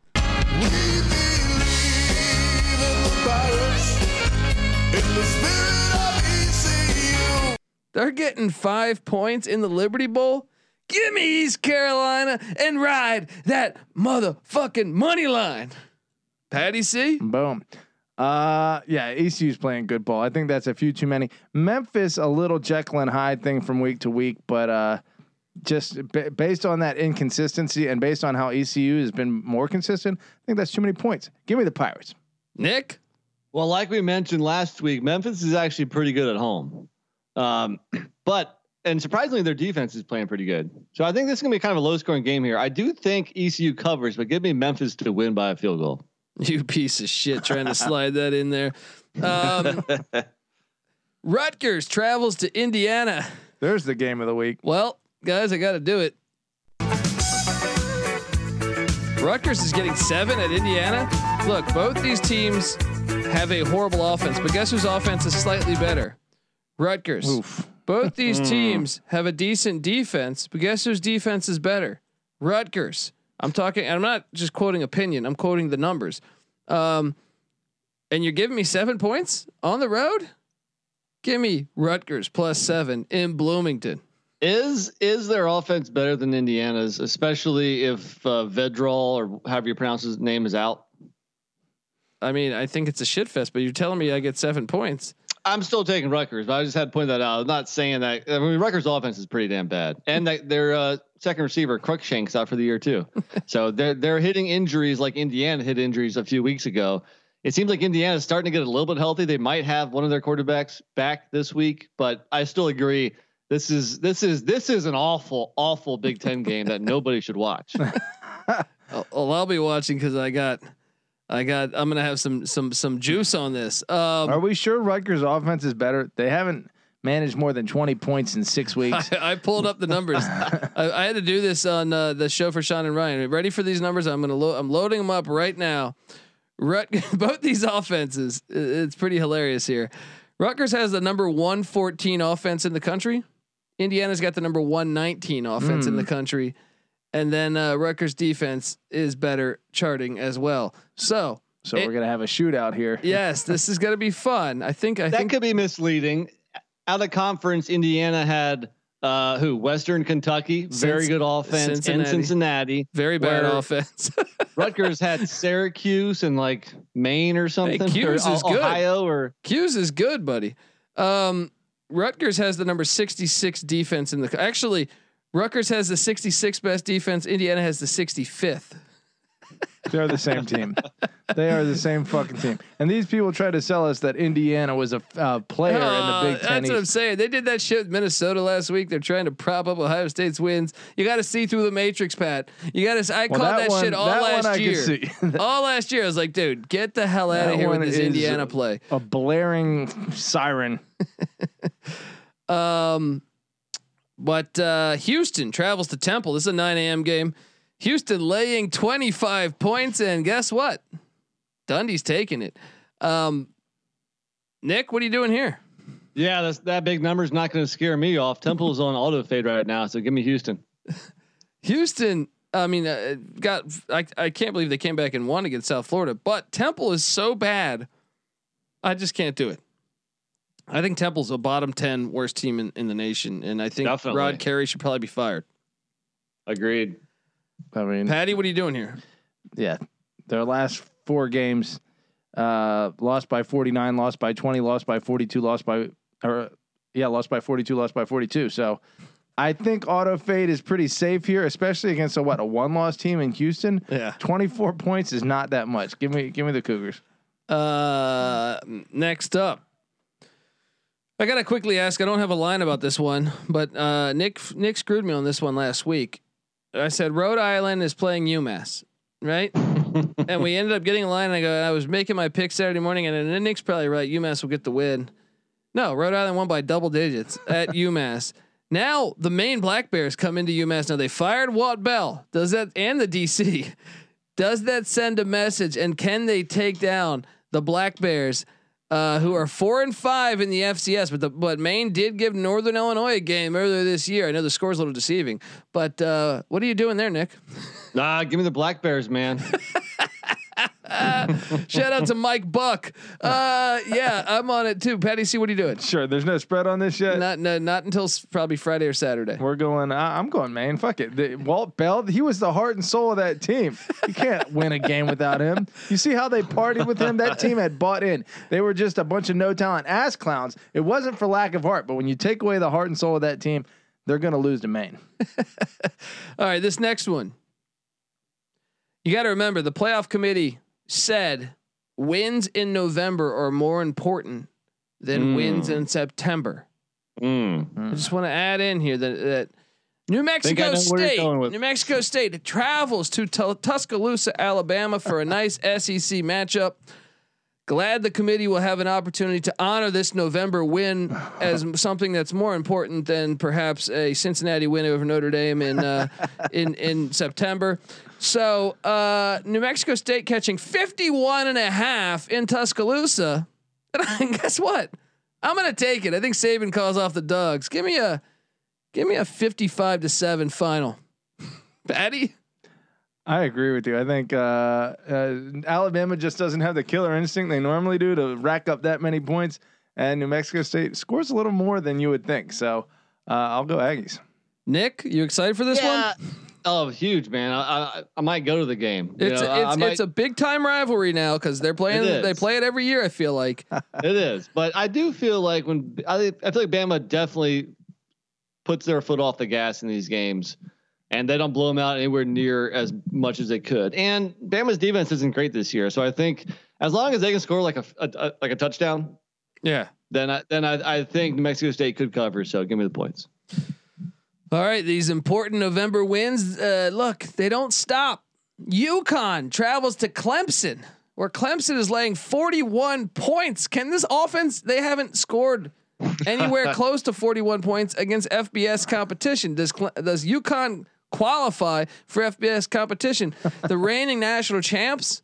They're getting five points in the Liberty Bowl. Give me East Carolina and ride that motherfucking money line. Patty C. Boom. Uh, yeah, ECU's playing good ball. I think that's a few too many. Memphis, a little Jekyll and Hyde thing from week to week, but uh, just ba- based on that inconsistency and based on how ECU has been more consistent, I think that's too many points. Give me the Pirates. Nick. Well, like we mentioned last week, Memphis is actually pretty good at home. Um, (clears throat) but and surprisingly, their defense is playing pretty good. So I think this is gonna be kind of a low scoring game here. I do think ECU covers, but give me Memphis to win by a field goal. (laughs) You piece of shit trying to slide that in there. Um, (laughs) Rutgers travels to Indiana. There's the game of the week. Well, guys, I got to do it. Rutgers is getting seven at Indiana. Look, both these teams have a horrible offense, but guess whose offense is slightly better? Rutgers. Oof. Both these teams have a decent defense, but guess whose defense is better? Rutgers. I'm talking, and I'm not just quoting opinion, I'm quoting the numbers. Um, and you're giving me seven points on the road? Give me Rutgers plus seven in Bloomington. Is is their offense better than Indiana's, especially if uh, Vedral or however you pronounce his name is out? I mean, I think it's a shit fest, but you're telling me I get seven points. I'm still taking Rutgers, but I just had to point that out. I'm not saying that. I mean, Rutgers' offense is pretty damn bad, and that their uh, second receiver Cruickshank's out for the year too. (laughs) so they're they're hitting injuries like Indiana hit injuries a few weeks ago. It seems like Indiana's starting to get a little bit healthy. They might have one of their quarterbacks back this week, but I still agree. This is this is this is an awful awful Big Ten game that nobody should watch. (laughs) Well, I'll be watching because I got, I got, I'm gonna have some some some juice on this. Um, Are we sure Rutgers' offense is better? They haven't managed more than 20 points in six (laughs) weeks. I, (laughs) I pulled up the numbers. (laughs) I, I had to do this on uh, the show for Sean and Ryan. Ready for these numbers? I'm gonna load. I'm loading them up right now. Rut- both these offenses, it's pretty hilarious here. Rutgers has the number 114 offense in the country. Indiana's got the number 119 offense in the country, and then uh, Rutgers defense is better charting as well. So So It- we're gonna have a shootout here. (laughs) yes, this is gonna be fun. I think. I that think. could be misleading. Out of conference, Indiana had uh, who? Western Kentucky, very good offense, Cincinnati. and Cincinnati. very bad offense. (laughs) Rutgers had Syracuse and like Maine or something. Hughes or is good. Ohio or Hughes is good, buddy. Um, Rutgers has the number 66 defense in the. Actually, Rutgers has the 66th best defense. Indiana has the 65th. They're the same team. They are the same fucking team. And these people try to sell us that Indiana was a uh, player in the Uh, Big Ten. That's what I'm saying. They did that shit with Minnesota last week. They're trying to prop up Ohio State's wins. You got to see through the matrix, Pat. You got to. I Well, called that that, one- shit all that last year. (laughs) all last year, I was like, dude, get the hell out That of here with this Indiana play. A blaring siren. (laughs) Um, but uh, Houston travels to Temple. This is a 9 a.m. game. Houston laying 25 points, and guess what? Dundee's taking it. Um, Nick, what are you doing here? Yeah, that's, that big number's not going to scare me off. Temple's on auto fade right now, so give me Houston. (laughs) Houston, I mean, uh, got I, I can't believe they came back and won against South Florida, but Temple is so bad. I just can't do it. I think Temple's a bottom 10 worst team in, in the nation. And I think Definitely. Rod Carey should probably be fired. Agreed. I mean, Patty, what are you doing here? yeah, their last four games, uh, lost by 49, lost by 20, lost by 42, lost by, or yeah, lost by 42, lost by 42. So I think auto fade is pretty safe here, especially against a what a one loss team in Houston. Yeah. 24 points is not that much. Give me, give me the Cougars. Uh, next up, I gotta quickly ask. I don't have a line about this one, but uh, Nick Nick screwed me on this one last week. I said Rhode Island is playing UMass, right? (laughs) and we ended up getting a line. And I go, I was making my pick Saturday morning, and then Nick's probably right. UMass will get the win. No, Rhode Island won by double digits at (laughs) UMass. Now the Maine Black Bears come into UMass. Now they fired Walt Bell. Does that and the DC? (laughs) Does that send a message? And can they take down the Black Bears, uh, who are four and five in the FCS? But the but Maine did give Northern Illinois a game earlier this year. I know the score's a little deceiving, but uh, what are you doing there, Nick? Nah, give me the Black Bears, man. (laughs) (laughs) Shout out to Mike Buck. Uh, yeah, I'm on it too. Patty C, what are you doing? Sure. There's no spread on this yet. Not no, not until s- probably Friday or Saturday. We're going. I- I'm going, man. Fuck it. The, Walt Bell. He was the heart and soul of that team. You can't (laughs) win a game without him. You see how they partied with him? That team had bought in. They were just a bunch of no talent ass clowns. It wasn't for lack of heart, but when you take away the heart and soul of that team, they're going to lose to Maine. (laughs) All right, this next one. You got to remember the playoff committee said wins in November are more important than Mm. wins in September. Mm. I just want to add in here that, that New Mexico know where you're State, New Mexico State travels to Tu- Tuscaloosa, Alabama for a nice SEC matchup. Glad the committee will have an opportunity to honor this November win as (laughs) something that's more important than perhaps a Cincinnati win over Notre Dame in uh, (laughs) in in September. So, uh, New Mexico State catching 51 and a half in Tuscaloosa. And (laughs) guess what? I'm going to take it. I think Saban calls off the dogs. Give me a give me a 55 to 7 final. Patty? I agree with you. I think uh, uh, Alabama just doesn't have the killer instinct they normally do to rack up that many points, and New Mexico State scores a little more than you would think. So uh, I'll go Aggies. Nick, you excited for this one? Oh, huge, man. I, I I might go to the game. You It's know, I- it's might- it's a big time rivalry now because they're playing. They play it every year. I feel like. (laughs) it is, but I do feel like when I I feel like Bama definitely puts their foot off the gas in these games, and they don't blow them out anywhere near as much as they could. And Bama's defense isn't great this year, so I think as long as they can score like a, a, a- like a touchdown, yeah. then I then I, I think New Mexico State could cover. So give me the points. All right, these important November wins. Uh, look, they don't stop. UConn travels to Clemson, where Clemson is laying 41 points. Can this offense? They haven't scored anywhere (laughs) close to 41 points against FBS competition. Does Cle- does UConn qualify for FBS competition? The (laughs) reigning national champs.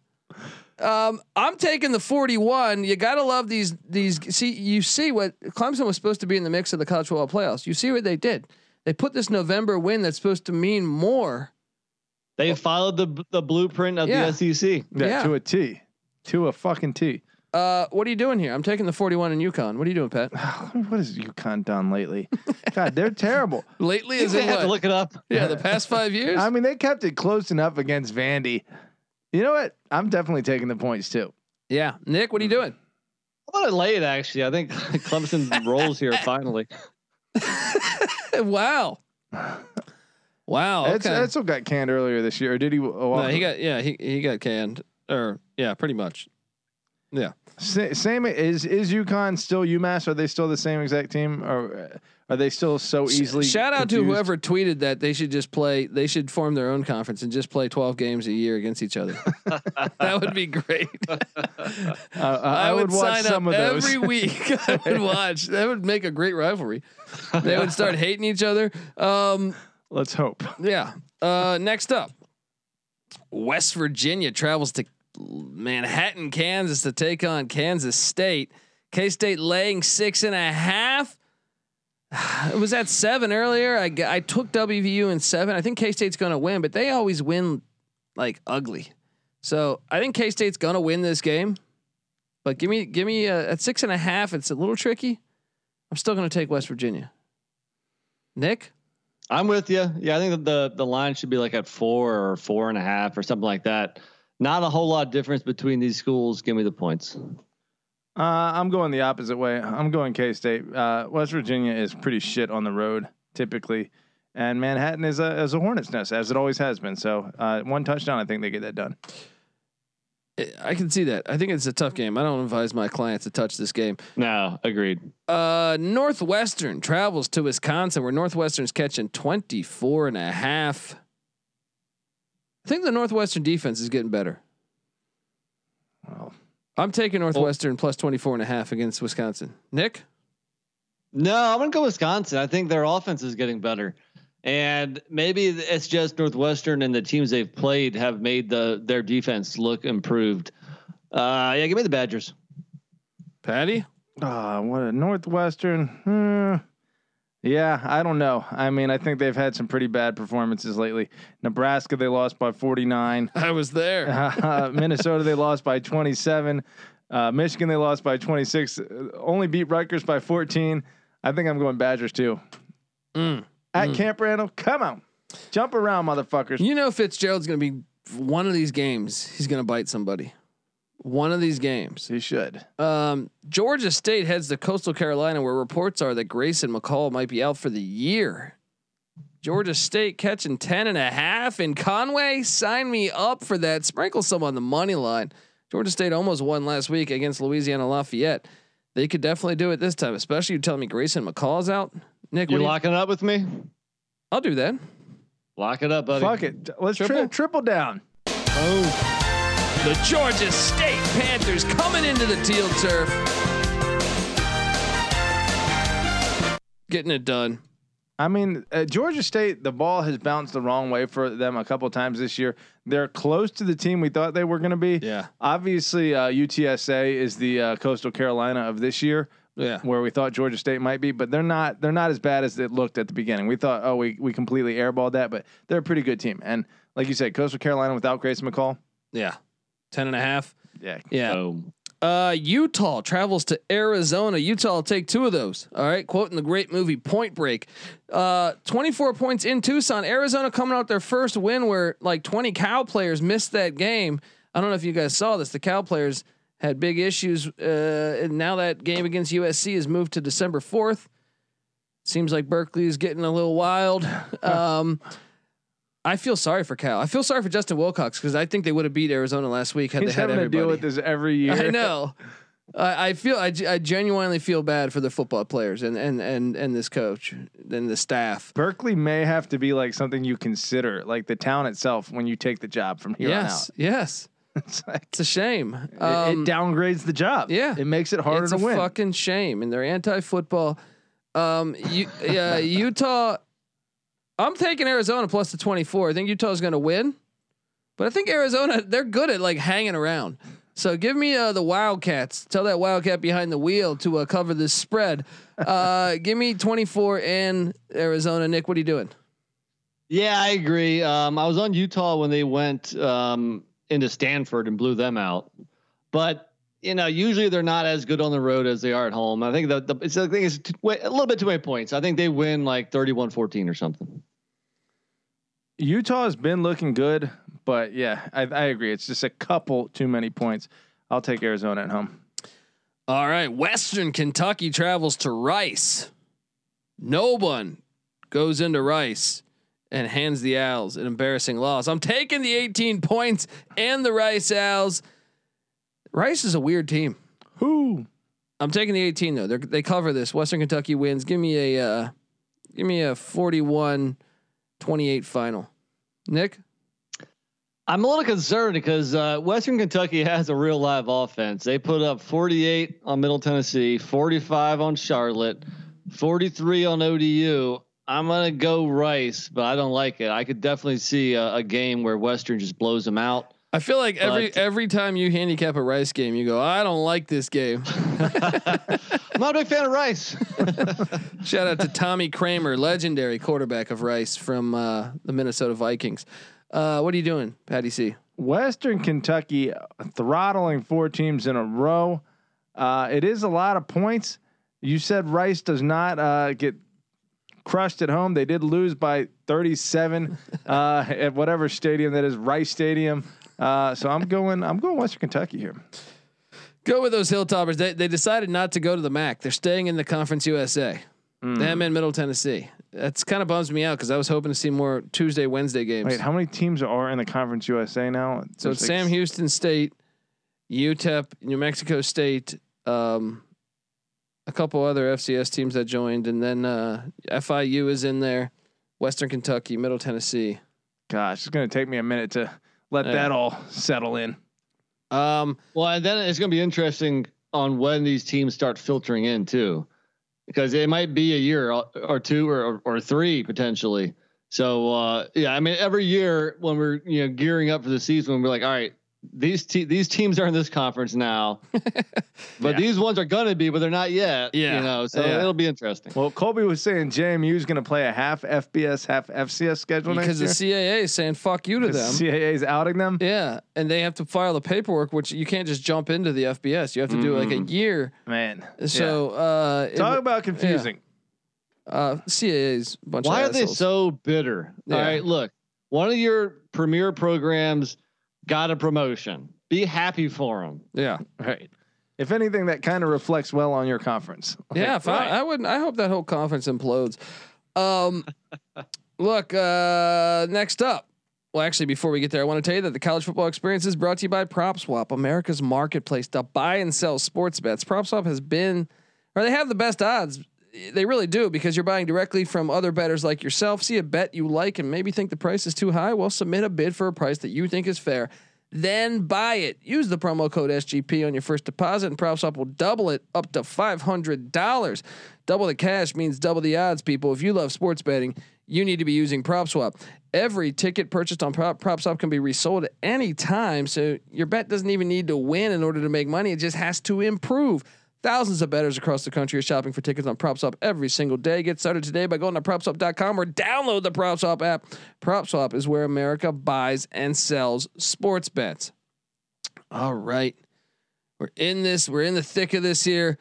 Um, I'm taking the 41. You gotta love these. These see, you see what Clemson was supposed to be in the mix of the college football playoffs. You see what they did. They put this November win that's supposed to mean more. They followed the the blueprint of Yeah. the SEC. Yeah, Yeah. to a T, to a fucking T. Uh, what are you doing here? I'm taking the 41 in UConn. What are you doing, Pat? (sighs) what has UConn done lately? God, they're terrible. (laughs) Lately, is think they it have to what? look it up. Yeah, the (laughs) past five years. I mean, they kept it close enough against Vandy. You know what? I'm definitely taking the points too. yeah, Nick, what are you doing? I want to lay it actually. I think (laughs) Clemson rolls here finally. wow. Wow. Eds- Okay. Edsall got canned earlier this year. Or did he? Well, no, he got yeah he he got canned or yeah pretty much. Yeah. Sa- same is is UConn still UMass? Are they still the same exact team, or uh, are they still so easily? Shout out to whoever tweeted that they should just play. They should form their own conference and just play twelve games a year against each other. (laughs) that would be great. (laughs) Uh, (laughs) I, I would, watch sign some up of those. every week. I would watch. That would make a great rivalry. They would start hating each other. Um, Let's hope. yeah. Uh, next up, West Virginia travels to Manhattan, Kansas to take on Kansas State. K State laying six and a half. (sighs) It was at seven earlier. I, I took WVU in seven. I think K State's going to win, but they always win like ugly. So I think K State's going to win this game. But give me give me uh, at six and a half. It's a little tricky. I'm still going to take West Virginia. Nick. I'm with you. Yeah, I think the the line should be like at four or four and a half or something like that. Not a whole lot of difference between these schools. Give me the points. Uh, I'm going the opposite way. I'm going K State. Uh, West Virginia is pretty shit on the road typically, and Manhattan is a is a hornet's nest as it always has been. So uh, one touchdown, I think they get that done. I can see that. I think it's a tough game. I don't advise my clients to touch this game. No, agreed. Uh, Northwestern travels to Wisconsin where Northwestern's catching 24 and a half. I think the Northwestern defense is getting better. Well, I'm taking Northwestern plus 24 and a half against Wisconsin. Nick? No, I'm gonna go Wisconsin. I think their offense is getting better, and maybe it's just Northwestern and the teams they've played have made the their defense look improved. Uh, yeah, give me the Badgers. Patty? Ah, what a Northwestern. Hmm. Yeah, I don't know. I mean, I think they've had some pretty bad performances lately. Nebraska, they lost by 49. I was there. Uh, (laughs) Minnesota, they lost by 27. Uh, Michigan, they lost by 26. Uh, Only beat Rutgers by 14. I think I'm going Badgers too. Mm. At Camp Randall, come on. Jump around, motherfuckers. You know Fitzgerald's going to be one of these games. He's going to bite somebody. One of these games. He should. Um, Georgia State heads to Coastal Carolina, where reports are that Grayson McCall might be out for the year. Georgia State catching 10 and a half in Conway. Sign me up for that. Sprinkle some on the money line. Georgia State almost won last week against Louisiana Lafayette. They could definitely do it this time, especially you telling me Grayson McCall's out. Nick, You what do you- locking it up with me? I'll do that. Lock it up, buddy. Fuck it. Let's Triple? triple, triple down. The Georgia State Panthers coming into the teal turf. Getting it done. I mean, uh, Georgia State, the ball has bounced the wrong way for them a couple times this year. They're close to the team we thought they were going to be. Yeah. Obviously, uh, UTSA is the uh, Coastal Carolina of this year, Yeah. where we thought Georgia State might be, but they're not. They're not as bad as it looked at the beginning. We thought, oh, we we completely airballed that, but they're a pretty good team. And like you said, Coastal Carolina without Grace McCall, Yeah. 10 and a half. yeah, Yeah. Boom. Uh, Utah travels to Arizona. Utah will take two of those. All right. Quoting the great movie Point Break. Uh, 24 points in Tucson. Arizona coming out their first win where like 20 Cal players missed that game. I don't know if you guys saw this. The Cal players had big issues. Uh, and now that game against USC is moved to December 4th. Seems like Berkeley is getting a little wild. (laughs) Um, I feel sorry for Cal. I feel sorry for Justin Wilcox because I think they would have beat Arizona last week had he's they had having to deal with this every (laughs) year. I know. I I feel I, I genuinely feel bad for the football players and and and and this coach and the staff. Berkeley may have to be like something you consider, like the town itself, when you take the job from here yes, yes, on (laughs) out. It's like it's a shame. it- Um, it downgrades the job. yeah. it makes it harder it's to a win. fucking shame, and they're anti-football. Um, you, (laughs) yeah, Utah. I'm taking Arizona plus the 24. I think Utah's going to win, but I think Arizona they're good at like hanging around. So give me uh, the Wildcats. Tell that Wildcat behind the wheel to uh, cover this spread. Uh, (laughs) give me 24 and Arizona. Nick, what are you doing? Yeah, I agree. Um, I was on Utah when they went um, into Stanford and blew them out, but you know, usually they're not as good on the road as they are at home. I think that the it's, I think it's a little bit too many points. I think they win like 31-14 or something. Utah has been looking good, but yeah, I, I agree. It's just a couple too many points. I'll take Arizona at home. All right, Western Kentucky travels to Rice. No one goes into Rice and hands the Owls an embarrassing loss. I'm taking the 18 points and the Rice Owls. Rice is a weird team. Who? I'm taking the 18 though. They're, they cover this. Western Kentucky wins. Give me a uh, give me a 41 28 final. Nick? I'm a little concerned because uh, Western Kentucky (laughs) has a real live offense. They put up 48 on Middle Tennessee, 45 on Charlotte, 43 on ODU. I'm gonna go Rice, but I don't like it. I could definitely see a, a game where Western just blows them out. I feel like every But- every time you handicap a Rice game, you go, I don't like this game. (laughs) I'm not a big fan of Rice. (laughs) Shout out to Tommy Kramer, legendary quarterback of Rice from uh, the Minnesota Vikings. Uh, what are you doing, Patty C? Western Kentucky throttling four teams in a row. Uh, it is a lot of points. You said Rice does not uh, get crushed at home. They did lose by 37 uh, (laughs) at whatever stadium that is, Rice Stadium. Uh, so I'm going. I'm going Western Kentucky here. Go with those Hilltoppers. They they decided not to go to the MAC. They're staying in the Conference USA. Them in Middle Tennessee. That's kind of bums me out because I was hoping to see more Tuesday, Wednesday games. Wait, how many teams are in the Conference USA now? so There's it's like Sam Houston State, UTEP, New Mexico State, um, a couple other FCS teams that joined, and then uh, FIU is in there, Western Kentucky, Middle Tennessee. Gosh, it's going to take me a minute to let Yeah. that all settle in. Um, well, and then it's gonna be interesting on when these teams start filtering in too, because it might be a year or, or two or, or three potentially. So uh, yeah, I mean every year when we're you know gearing up for the season, we're like, all right, these te- these teams are in this conference now, (laughs) but these ones are gonna be, but they're not yet. Yeah. you know, so Yeah. it'll be interesting. Well, Colby was saying JMU is going to play a half FBS, half FCS schedule because the next year. CAA is saying fuck you to them. CAA is outing them. Yeah, and they have to file the paperwork, which you can't just jump into the FBS. You have to do like a year. Man, So uh, it- talk about confusing. uh, CAA's a bunch Why of are they so bitter? Yeah. All right, look, one of your premier programs got a promotion. Be happy for them. Yeah, Right. If anything, that kind of reflects well on your conference. (laughs) yeah. If I, I wouldn't. I hope that whole conference implodes. Um, (laughs) look. Uh, next up. Well, actually, before we get there, I want to tell you that the college football experience is brought to you by PropSwap, America's marketplace to buy and sell sports bets. PropSwap has been, or they have the best odds. They really do because you're buying directly from other bettors like yourself. See a bet you like and maybe think the price is too high. Well, submit a bid for a price that you think is fair. Then buy it. Use the promo code SGP on your first deposit, and PropSwap will double it up to five hundred dollars. Double the cash means double the odds, people. If you love sports betting, you need to be using PropSwap. Every ticket purchased on Prop, PropSwap can be resold at any time, so your bet doesn't even need to win in order to make money. It just has to improve. Thousands of bettors across the country are shopping for tickets on PropSwap every single day. Get started today by going to PropSwap.com or download the PropSwap app. PropSwap is where America buys and sells sports bets. All right. We're in this. We're in the thick of this here.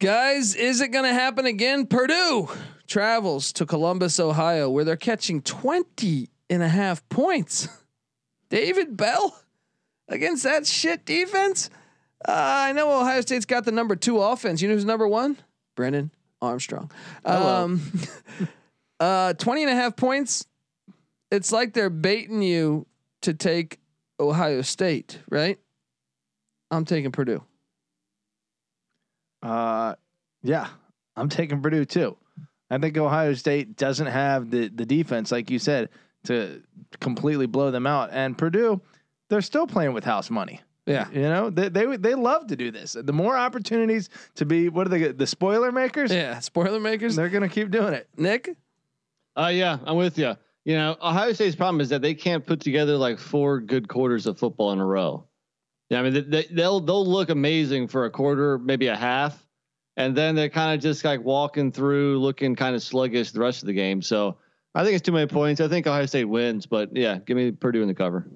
Guys, is it going to happen again? Purdue travels to Columbus, Ohio, where they're catching 20 and a half points. (laughs) David Bell against that shit defense? Uh, I know Ohio State's got the number two offense. You know who's number one? Brennan Armstrong. Um, (laughs) uh, 20 and a half points. It's like they're baiting you to take Ohio State, right? I'm taking Purdue. Uh, yeah, I'm taking Purdue too. I think Ohio State doesn't have the the defense, like you said, to completely blow them out. And Purdue, they're still playing with house money. Yeah. You know, they they they love to do this. The more opportunities to be, what are they? The spoiler makers. Yeah. Spoiler makers. They're gonna keep doing it. Nick? Uh, yeah, I'm with you. You know, Ohio State's problem is that they can't put together like four good quarters of football in a row. Yeah, I mean, they, they, they'll they'll look amazing for a quarter, maybe a half, and then they're kind of just like walking through, looking kind of sluggish the rest of the game. So I think it's too many points. I think Ohio State wins, but yeah, give me Purdue in the cover.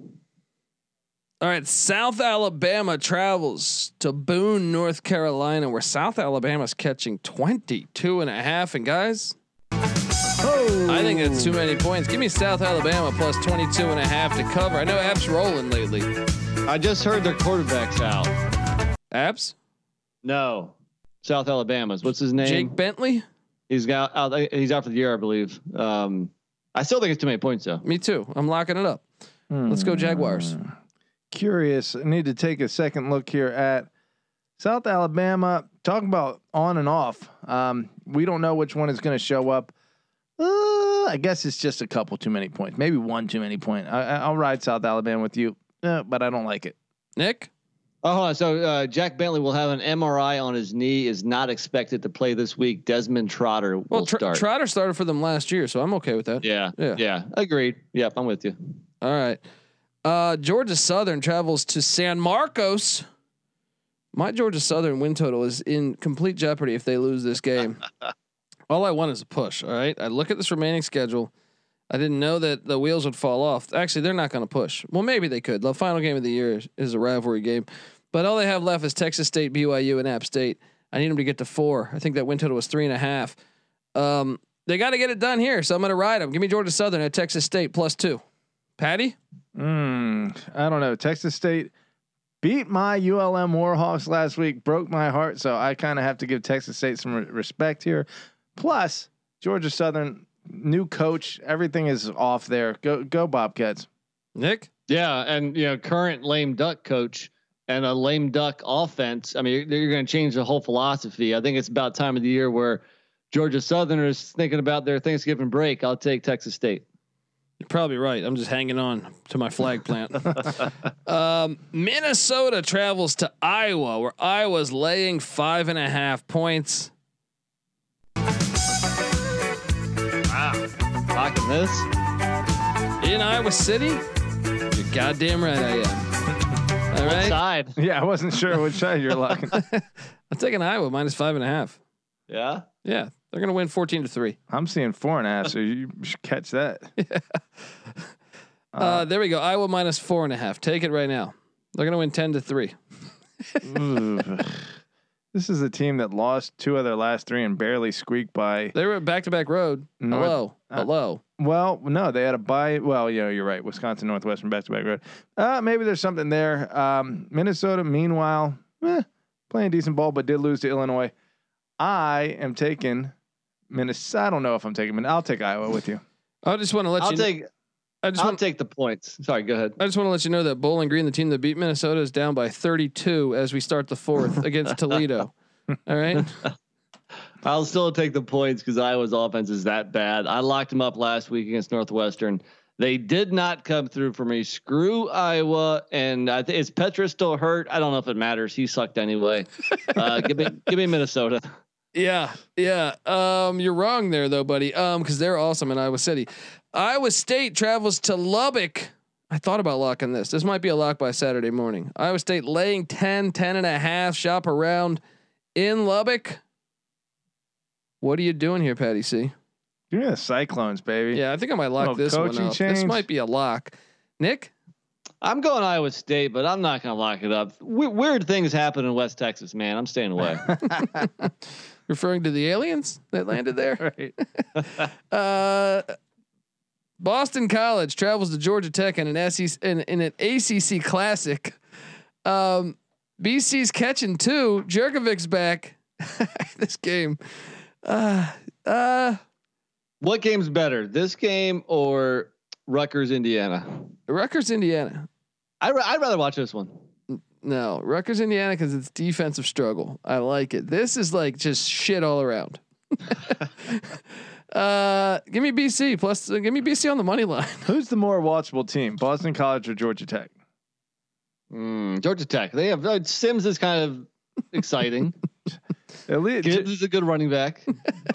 All right, South Alabama travels to Boone, North Carolina, where South Alabama's catching 22 and a half. And guys, I think it's too many points. Give me South Alabama plus 22 and a half to cover. I know App's rolling lately. I just heard their quarterback's out. Apps? No, South Alabama's. What's his name? Jake Bentley? He's got out. He's out for the year, I believe. Um, I still think it's too many points though. Me too. I'm locking it up. Let's go Jaguars. Curious. I need to take a second look here at South Alabama. Talk about on and off. Um, we don't know which one is going to show up. Uh, I guess it's just a couple too many points. Maybe one too many point. I, I- I'll ride South Alabama with you, uh, but I don't like it. Nick? Oh, hold on. So uh, Jake Bentley will have an MRI on his knee. Is not expected to play this week. Desmond Trotter will Well, Tr- start. Trotter started for them last year, so I'm okay with that. yeah, Yeah. yeah, Agreed. Yep, I'm with you. All right. Uh, Georgia Southern travels to San Marcos. My Georgia Southern win total is in complete jeopardy if they lose this game. (laughs) all I want is a push. All right. I look at this remaining schedule. I didn't know that the wheels would fall off. Actually, they're not going to push. Well, maybe they could. The final game of the year is, a rivalry game, but all they have left is Texas State, BYU, and App State. I need them to get to four. I think that win total was three and a half. Um, they got to get it done here, so I'm going to ride them. Give me Georgia Southern at Texas State plus two. Patty. Mm, I don't know. Texas State beat my ULM Warhawks last week, broke my heart. So I kind of have to give Texas State some re- respect here. Plus, Georgia Southern, new coach, everything is off there. Go, go Bobcats. Nick. Yeah, and you know, current lame duck coach and a lame duck offense. I mean, you're, you're going to change the whole philosophy. I think it's about time of the year where Georgia Southern is thinking about their Thanksgiving break. I'll take Texas State. You're probably right. I'm just hanging on to my flag plant. (laughs) um, Minnesota travels to Iowa, where Iowa's laying five and a half points. Rocking this. in Iowa City. You're goddamn right I am. (laughs) All right. Side. (laughs) Yeah, I wasn't sure which side you're locking. I'm taking Iowa minus five and a half. Yeah. Yeah, they're gonna win 14 to three. I'm seeing four and a half, so (laughs) you should catch that. Yeah. (laughs) Uh, there we go. Iowa minus four and a half. Take it right now. They're gonna win 10 to three. (laughs) This is a team that lost two of their last three and barely squeaked by. They were back to back road. North- Hello. uh, Hello. Well, no, they had a bye. Well, yeah, you're right. Wisconsin Northwestern back to back road. Uh, maybe there's something there. Um, Minnesota, meanwhile, eh, playing decent ball, but did lose to Illinois. I am taking Minnesota. I don't know if I'm taking. Min- I'll take Iowa with you. (laughs) I just want to let I'll you. take. I just I'll want. take the points. Sorry. Go ahead. I just want to let you know that Bowling Green, the team that beat Minnesota, is down by 32 as we start the fourth (laughs) against Toledo. All right. (laughs) I'll still take the points because Iowa's offense is that bad. I locked them up last week against Northwestern. They did not come through for me. Screw Iowa, and I th- is Petra still hurt? I don't know if it matters. He sucked anyway. Uh, give me, give me Minnesota. Yeah, yeah. Um, you're wrong there though, buddy. Um, because they're awesome in Iowa City. Iowa State travels to Lubbock. I thought about locking this. This might be a lock by Saturday morning. Iowa State laying 10, 10 and a half, shop around in Lubbock. What are you doing here, Patty C? Give me the Cyclones, baby. Yeah, I think I might lock this one coaching up. This might be a lock. Nick? I'm going Iowa State, but I'm not going to lock it up. We- weird things happen in West Texas, man. I'm staying away. (laughs) (laughs) Referring to the aliens that landed there? (laughs) Right. (laughs) Uh, Boston College travels to Georgia Tech in an SEC in, in an ACC Classic. Um, BC's catching two. Jurkovec's back. (laughs) this game. Uh, uh, what game's better, this game or Rutgers, Indiana? Rutgers, Indiana. I ra- I'd rather watch this one. No, Rutgers, Indiana, because it's defensive struggle. I like it. This is like just shit all around. (laughs) uh, give me BC plus. Uh, give me BC on the money line. (laughs) Who's the more watchable team, Boston College or Georgia Tech? Mm, Georgia Tech. They have uh, Sims is kind of exciting. (laughs) At least Gibbs is a good running back.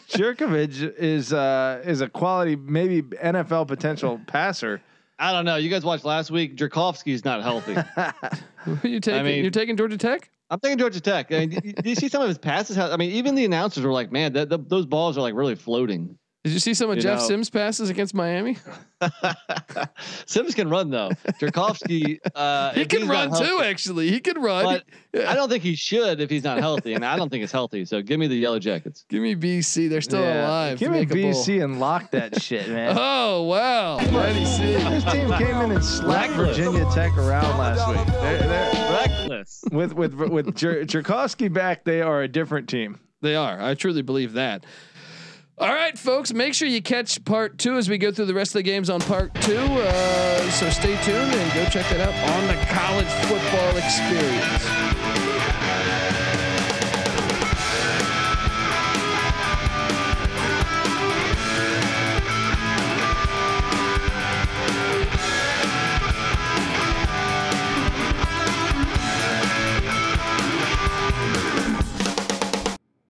Jurkovec is uh, is a quality, maybe NFL potential passer. I don't know. You guys watched last week. Jerkovsky's not healthy. (laughs) You taking? mean- You're taking Georgia Tech? I'm thinking Georgia Tech. I mean, do, do you see some of his passes? I mean, even the announcers were like, "Man, that, that- those balls are like really floating." Did you see some of You Jeff know- Sims passes against Miami? (laughs) Sims can run though. Jerkovsky, uh, (laughs) he can run not too. Actually, he can run. But Yeah. I don't think he should if he's not healthy, and I don't think it's healthy. So give me the Yellow Jackets. Give me BC. They're still Yeah. alive. Give me make a bowl. BC and lock that shit, man. (laughs) Oh wow, Patty C. This team came in and slapped Virginia Tech around last week. They're, they're, Reckless. with with with Jer- Jerkowski back, they are a different team. They are. I truly believe that. All right, folks, make sure you catch part two as we go through the rest of the games on part two. Uh, so stay tuned and go check that out on the college football experience.